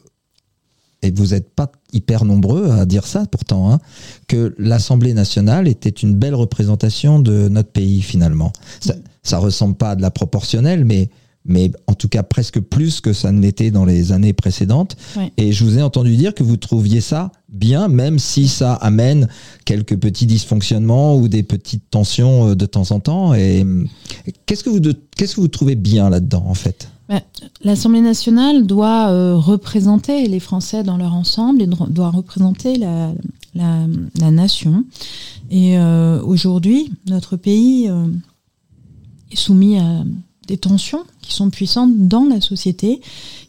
et vous n'êtes pas hyper nombreux à dire ça pourtant, hein, que l'Assemblée nationale était une belle représentation de notre pays finalement. Ça, ça ressemble pas à de la proportionnelle, mais, mais en tout cas presque plus que ça ne l'était dans les années précédentes. Ouais. Et je vous ai entendu dire que vous trouviez ça bien, même si ça amène quelques petits dysfonctionnements ou des petites tensions euh, de temps en temps. Et euh, qu'est-ce que vous, de- qu'est-ce que vous trouvez bien là-dedans en fait? L'Assemblée nationale doit euh, représenter les Français dans leur ensemble et doit représenter la, nation. Et euh, aujourd'hui, notre pays euh, est soumis à des tensions qui sont puissantes dans la société,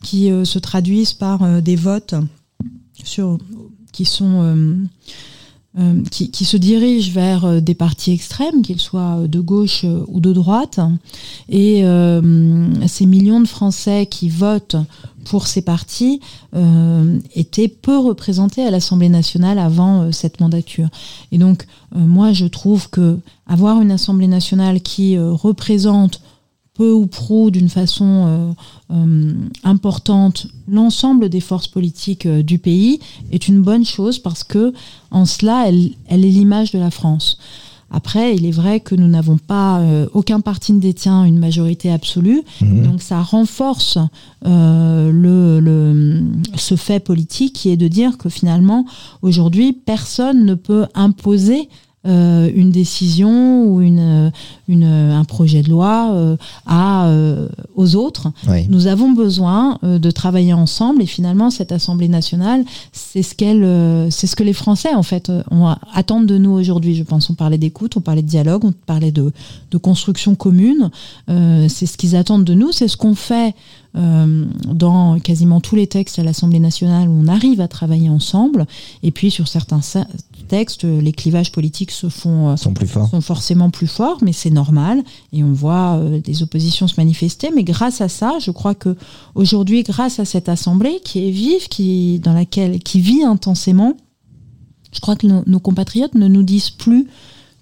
qui se traduisent par des votes sur, qui sont euh, euh, qui, se dirigent vers euh, des partis extrêmes, qu'ils soient de gauche euh, ou de droite. Et euh, ces millions de Français qui votent pour ces partis euh, étaient peu représentés à l'Assemblée nationale avant euh, cette mandature. Et donc, euh, moi, je trouve que avoir une Assemblée nationale qui euh, représente peu ou prou d'une façon euh, euh, importante l'ensemble des forces politiques euh, du pays est une bonne chose parce que en cela elle, elle est l'image de la France. Après, il est vrai que nous n'avons pas, euh, aucun parti ne détient une majorité absolue, Mhm. donc ça renforce euh, le, le- ce fait politique qui est de dire que finalement, aujourd'hui, personne ne peut imposer euh, une décision ou une, euh, une, un projet de loi euh, à, euh, aux autres. Oui. Nous avons besoin euh, de travailler ensemble et finalement cette Assemblée nationale, c'est ce qu'elle, euh, c'est ce que les Français en fait euh, ont, attendent de nous aujourd'hui. Je pense on parlait d'écoute, on parlait de dialogue, on parlait de, de construction commune. Euh, c'est ce qu'ils attendent de nous, c'est ce qu'on fait euh, dans quasiment tous les textes à l'Assemblée nationale où on arrive à travailler ensemble. Et puis sur certains textes, les clivages politiques se font euh, sont plus forts. sont forcément plus forts, mais c'est normal. Et on voit euh, des oppositions se manifester. Mais grâce à ça, je crois que aujourd'hui, grâce à cette assemblée qui est vive, qui dans laquelle qui vit intensément, je crois que nos, nos compatriotes ne nous disent plus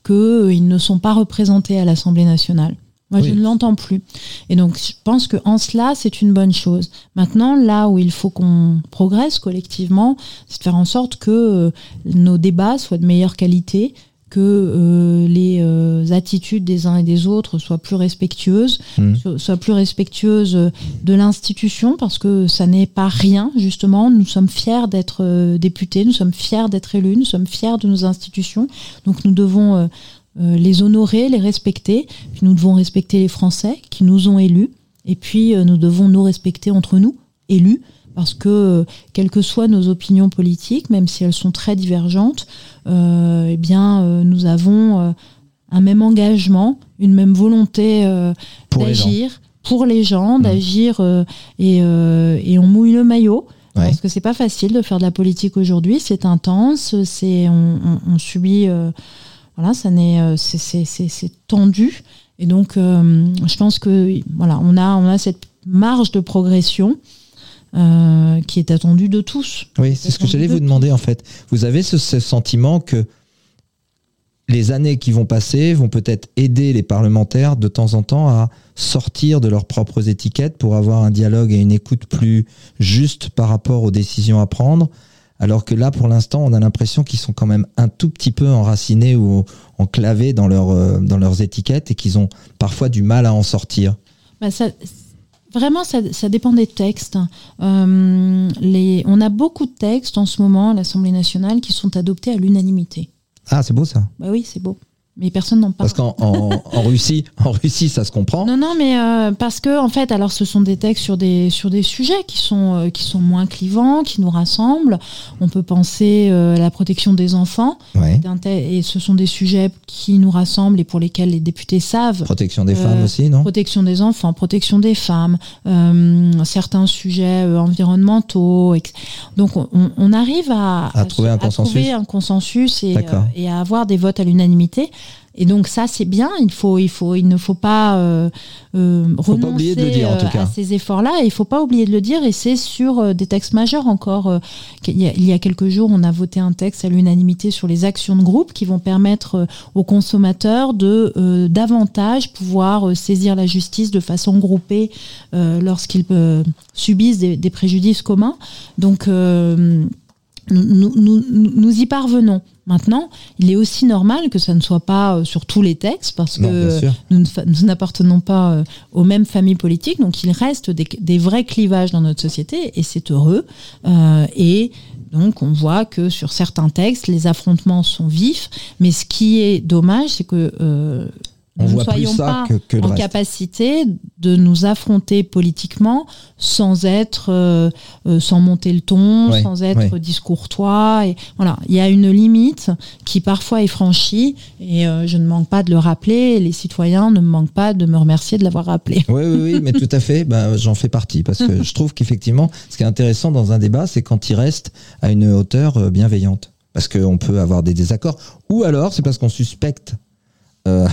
qu'ils ne sont pas représentés à l'Assemblée nationale. Moi, Oui. je ne l'entends plus. Et donc, je pense que en cela, c'est une bonne chose. Maintenant, là où il faut qu'on progresse collectivement, c'est de faire en sorte que euh, nos débats soient de meilleure qualité, que euh, les euh, attitudes des uns et des autres soient plus respectueuses, so- soient plus respectueuses de l'institution, parce que ça n'est pas rien, justement. Nous sommes fiers d'être euh, députés, nous sommes fiers d'être élus, nous sommes fiers de nos institutions. Donc nous devons euh, les honorer, les respecter. Puis nous devons respecter les Français qui nous ont élus. Et puis euh, nous devons nous respecter entre nous, élus, parce que euh, quelles que soient nos opinions politiques, même si elles sont très divergentes, euh, eh bien euh, nous avons euh, un même engagement, une même volonté euh, d'agir pour les gens, Mhm. d'agir euh, et, euh, et on mouille le maillot. Ouais. Parce que c'est pas facile de faire de la politique aujourd'hui, c'est intense, c'est on, on- on subit euh, ça n'est euh, c'est- tendu et donc euh, je pense que voilà, on a on a cette marge de progression euh, qui est attendue de tous. Oui, c'est ce que j'allais vous demander en fait. Vous avez ce sentiment que les années qui vont passer vont peut-être aider les parlementaires de temps en temps à sortir de leurs propres étiquettes pour avoir un dialogue et une écoute plus juste par rapport aux décisions à prendre. Alors que là, pour l'instant, on a l'impression qu'ils sont quand même un tout petit peu enracinés ou enclavés dans, leur, euh, dans leurs étiquettes et qu'ils ont parfois du mal à en sortir. Bah, ça, vraiment, ça, ça dépend des textes. Euh, les, on a beaucoup de textes en ce moment à l'Assemblée nationale qui sont adoptés à l'unanimité. Ah, c'est beau ça. Bah oui, c'est beau. Mais personne n'en parle. Parce qu'en en, en Russie, en Russie, ça se comprend. Non, non, mais euh, parce que en fait, alors ce sont des textes sur des sur des sujets qui sont euh, qui sont moins clivants, qui nous rassemblent. On peut penser euh, à la protection des enfants, Ouais. et ce sont des sujets qui nous rassemblent et pour lesquels les députés savent. Protection des femmes aussi, non? Protection des enfants, protection des femmes, certains sujets environnementaux. Donc on, on arrive à, À trouver un à consensus. trouver un consensus et, et à avoir des votes à l'unanimité. Et donc ça c'est bien. Il faut, il faut, il ne faut pas euh, euh, Faut pas oublier de le renoncer, dire, en tout euh, cas. à ces efforts-là. Et il faut pas oublier de le dire. Et c'est sur des textes majeurs encore. qu'il y a- il y a quelques jours, on a voté un texte à l'unanimité sur les actions de groupe qui vont permettre aux consommateurs de euh, davantage pouvoir saisir la justice de façon groupée euh, lorsqu'ils subissent des, des préjudices communs. Donc euh, nous, nous, nous y parvenons. Maintenant, il est aussi normal que ça ne soit pas euh, sur tous les textes parce Non, que nous n'appartenons pas euh, aux mêmes familles politiques, donc il reste des, des vrais clivages dans notre société et c'est heureux. Euh, et donc on voit que sur certains textes, les affrontements sont vifs, mais ce qui est dommage, c'est que euh, On nous ne soyons pas que, que en reste. capacité de nous affronter politiquement sans être, euh, euh, sans monter le ton, Ouais, sans être ouais. discourtois. Et voilà, il y a une limite qui parfois est franchie et euh, je ne manque pas de le rappeler. Et les citoyens ne me manquent pas de me remercier de l'avoir rappelé. Oui, oui, oui, mais tout à fait. [laughs] Ben, j'en fais partie parce que je trouve qu'effectivement, ce qui est intéressant dans un débat, c'est quand il reste à une hauteur bienveillante. Parce qu'on peut avoir des désaccords. Ou alors, c'est parce qu'on suspecte euh,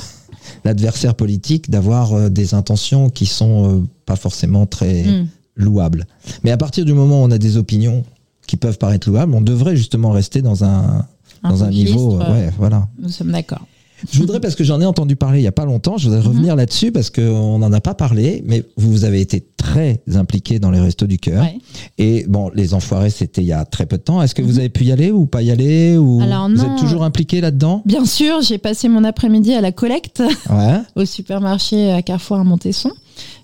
l'adversaire politique d'avoir euh, des intentions qui sont euh, pas forcément très Mm. louables. Mais à partir du moment où on a des opinions qui peuvent paraître louables, on devrait justement rester dans un, dans un niveau. euh, ouais, voilà. Nous sommes d'accord. Je voudrais, parce que j'en ai entendu parler il n'y a pas longtemps, je voudrais revenir là-dessus parce qu'on n'en a pas parlé, mais vous avez été très impliqué dans les Restos du Cœur. Ouais. Et bon, les Enfoirés, c'était il y a très peu de temps. Est-ce que vous avez pu y aller ou pas y aller ou Alors, Vous êtes toujours impliqué là-dedans? Bien sûr, j'ai passé mon après-midi à la collecte Ouais. [laughs] au supermarché à Carrefour à Montesson.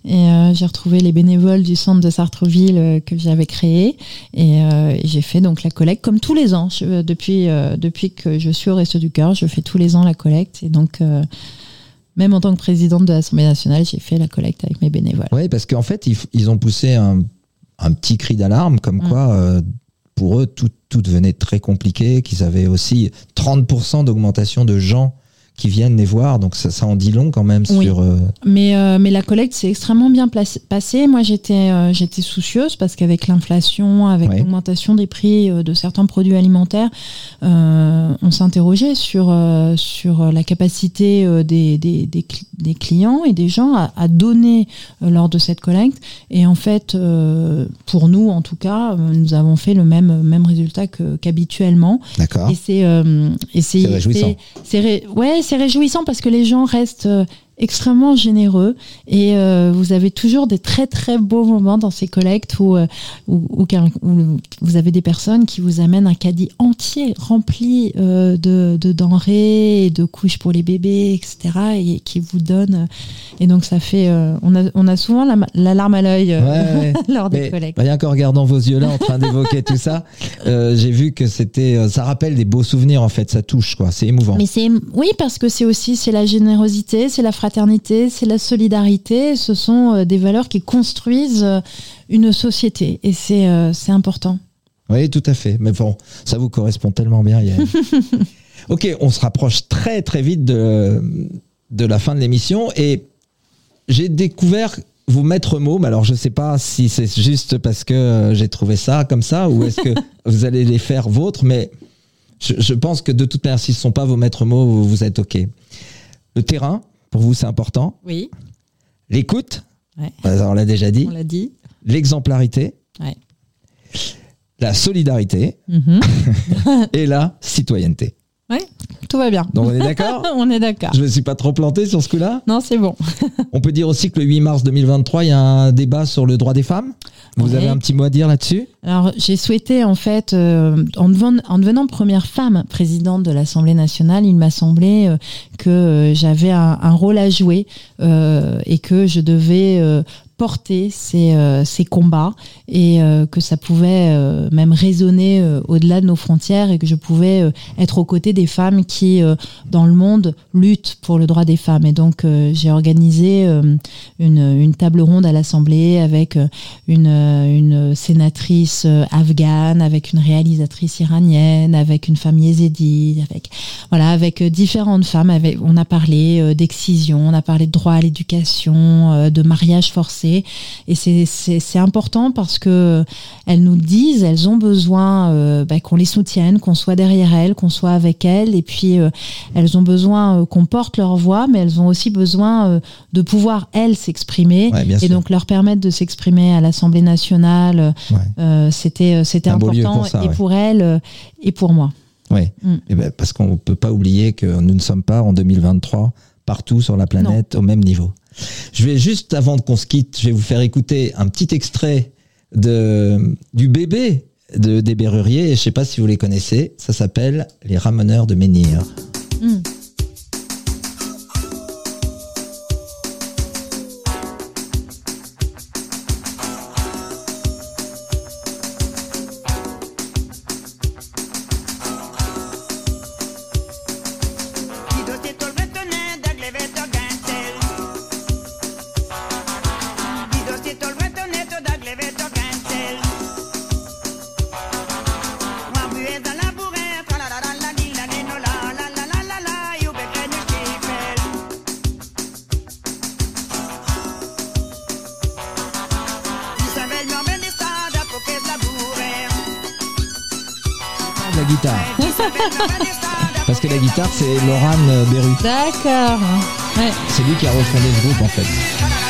Et euh, j'ai retrouvé les bénévoles du centre de Sartreville euh, que j'avais créé. Et, euh, et j'ai fait donc la collecte comme tous les ans. Je- depuis, depuis que je suis au Resto du Cœur, je fais tous les ans la collecte. Et donc, même en tant que présidente de l'Assemblée nationale, j'ai fait la collecte avec mes bénévoles. Oui, parce qu'en fait, ils, ils ont poussé un, un petit cri d'alarme, comme Mm. quoi, euh, pour eux, tout, tout devenait très compliqué, qu'ils avaient aussi 30% d'augmentation de gens qui viennent les voir. Donc ça, ça en dit long quand même Oui. sur... euh, Mais, euh, mais la collecte s'est extrêmement bien passée. Moi, j'étais euh, j'étais soucieuse parce qu'avec l'inflation, avec l'augmentation des prix de certains produits alimentaires, on s'interrogeait sur, sur la capacité des, des, des, cl- des clients et des gens à, à donner lors de cette collecte. Et en fait, pour nous, en tout cas, nous avons fait le même, même résultat qu'habituellement. D'accord. Et c'est c'est réjouissant. c'est- ouais, c'est réjouissant parce que les gens restent euh, extrêmement généreux et euh, vous avez toujours des très très beaux moments dans ces collectes où, euh, où, où quel- où vous avez des personnes qui vous amènent un caddie entier rempli euh, de, de denrées et de couches pour les bébés, etc. et qui vous donnent. Et donc ça fait, on a on a souvent la, larme à l'œil Ouais, [laughs] lors des collectes. rien qu'en regardant vos yeux là, en train d'évoquer tout ça, j'ai vu que c'était, ça rappelle des beaux souvenirs en fait, ça touche quoi, c'est émouvant. Mais c'est oui parce que c'est aussi c'est la générosité, c'est la fraternité, c'est la solidarité. Ce sont euh, des valeurs qui construisent euh, une société et c'est euh, c'est important. Oui, tout à fait. Mais bon, ça vous correspond tellement bien, [laughs] ok, on se rapproche très très vite de, de la fin de l'émission et j'ai découvert vos maîtres mots, mais alors je sais pas si c'est juste parce que j'ai trouvé ça comme ça ou est-ce que [laughs] vous allez les faire vôtres, mais je, je pense que de toute manière, si ce ne sont pas vos maîtres mots, vous, vous êtes ok. Le terrain, pour vous, c'est important. Oui, L'écoute, Ouais. bah, on l'a déjà dit. on l'a dit. L'exemplarité, Ouais. la solidarité Mhm. [laughs] et la citoyenneté. Tout va bien. Donc on est d'accord [laughs] on est d'accord. Je me suis pas trop planté sur ce coup-là. Non, c'est bon. [laughs] On peut dire aussi que le 8 mars 2023, il y a un débat sur le droit des femmes. Vous Ouais. avez un petit mot à dire là-dessus? Alors, j'ai souhaité, en fait, euh, en, devenant, en devenant première femme présidente de l'Assemblée nationale, il m'a semblé euh, que euh, j'avais un, un rôle à jouer et que je devais porter ces, euh, ces combats et euh, que ça pouvait euh, même résonner au-delà de nos frontières et que je pouvais être aux côtés des femmes qui, dans le monde, luttent pour le droit des femmes. Et donc, j'ai organisé une, table ronde à l'Assemblée avec une, sénatrice afghane, avec une réalisatrice iranienne, avec une femme yézidi, avec voilà, avec différentes femmes. On a parlé d'excision, on a parlé de droit à l'éducation, de mariage forcé, et c'est important parce que elles nous disent, elles ont besoin euh, bah, qu'on les soutienne, qu'on soit derrière elles, qu'on soit avec elles, et puis euh, elles ont besoin euh, qu'on porte leur voix, mais elles ont aussi besoin euh, de pouvoir elles s'exprimer Ouais, et sûr. donc leur permettre de s'exprimer à l'Assemblée nationale. Ouais. euh, c'était euh, c'était important pour ça, et ouais. pour elles euh, et pour moi. Oui. Mm. Ben, parce qu'on ne peut pas oublier que nous ne sommes pas en 2023 partout sur la planète au même niveau. Je vais juste, avant qu'on se quitte, je vais vous faire écouter un petit extrait de, du bébé de, des Berruriers. Je sais pas si vous les connaissez. Ça s'appelle Les Ramoneurs de Menhir. Mm. Guitare, c'est Laurent Berru. D'accord. Ouais. C'est lui qui a refondé ce groupe, en fait. [laughs]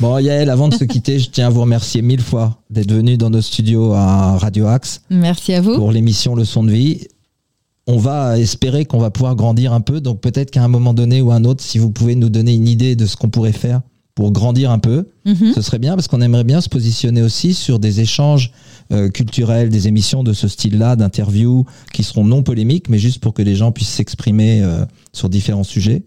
Bon, Yael, avant de se quitter, je tiens à vous remercier mille fois d'être venu dans nos studios à Radio Axe Merci à vous. pour l'émission Leçon de vie. On va espérer qu'on va pouvoir grandir un peu. Donc peut-être qu'à un moment donné ou un autre, si vous pouvez nous donner une idée de ce qu'on pourrait faire pour grandir un peu, Mhm. ce serait bien parce qu'on aimerait bien se positionner aussi sur des échanges euh, culturels, des émissions de ce style-là, d'interviews qui seront non polémiques, mais juste pour que les gens puissent s'exprimer euh, sur différents sujets.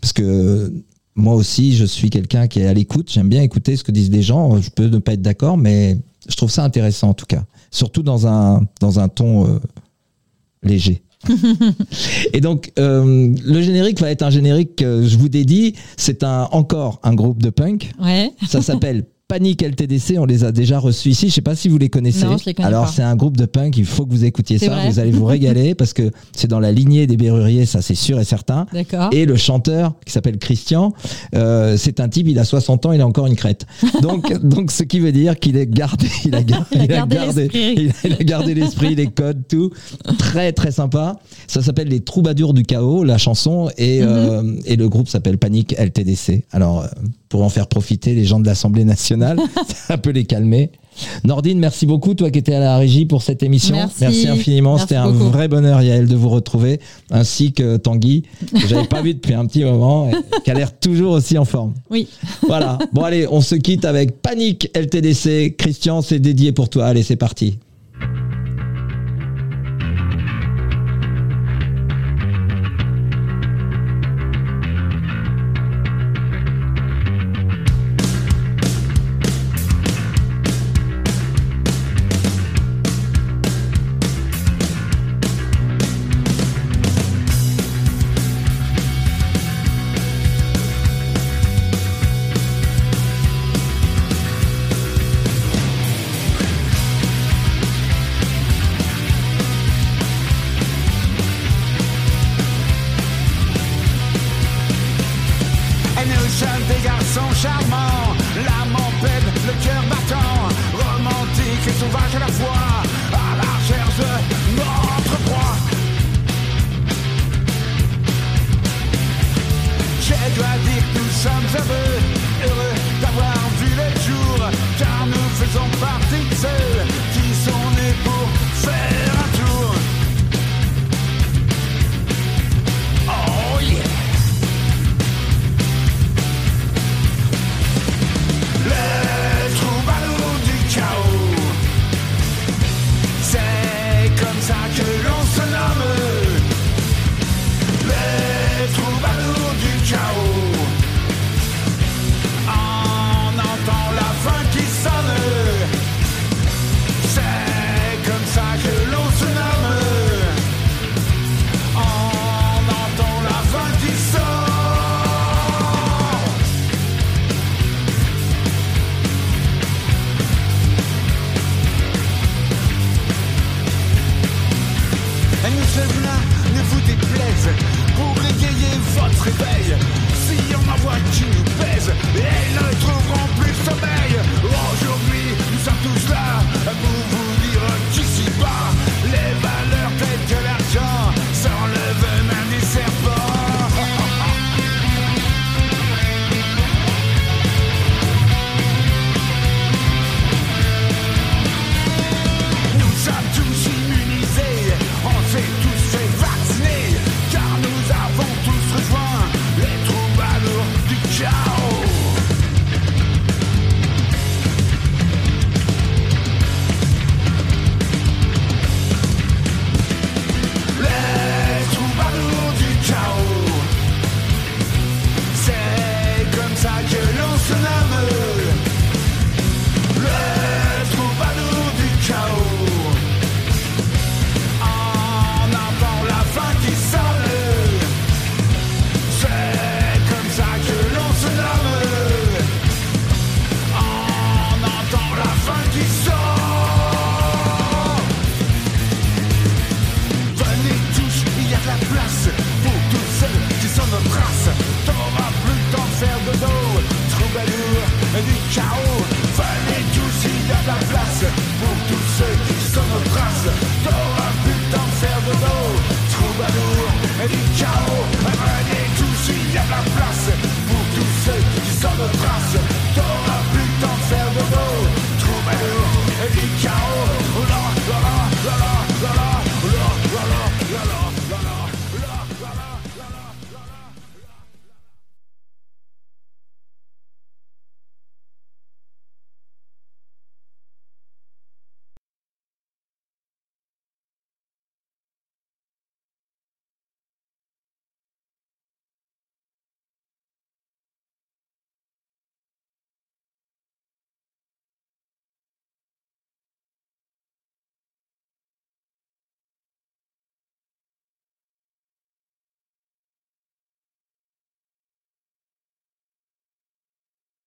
Parce que euh, moi aussi, je suis quelqu'un qui est à l'écoute. J'aime bien écouter ce que disent les gens. Je peux ne pas être d'accord, mais je trouve ça intéressant en tout cas. Surtout dans un, dans un ton léger. [laughs] Et donc, euh, le générique va être un générique que je vous dédie. C'est un, encore un groupe de punk. Ouais. Ça s'appelle [laughs] Panic LTDC. On les a déjà reçus ici. Je sais pas si vous les connaissez. Non, je les connais Alors, c'est un groupe de punk. Il faut que vous écoutiez ça. vrai Vous allez vous régaler [laughs] parce que c'est dans la lignée des Berruriers. Ça, c'est sûr et certain. Et le chanteur qui s'appelle Christian, euh, c'est un type, il a 60 ans, il a encore une crête. Donc, [laughs] donc ce qui veut dire qu'il est gardé, il a, Il a a gardé il a, a gardé l'esprit, les codes, tout. Très très sympa. Ça s'appelle les Troubadours du chaos, la chanson, et, Mhm. euh, et le groupe s'appelle Panic LTDC. Alors, euh, pour en faire profiter les gens de l'Assemblée nationale, [laughs] ça peut les calmer. Nordine, merci beaucoup, toi qui étais à la régie pour cette émission. Merci. infiniment. C'était un vrai bonheur, Yael, de vous retrouver, ainsi que Tanguy, que j'avais pas vu depuis un petit moment, et qui a l'air toujours aussi en forme. Oui. Voilà. Bon, allez, on se quitte avec Panique LTDC. Christian, c'est dédié pour toi. Allez, c'est parti.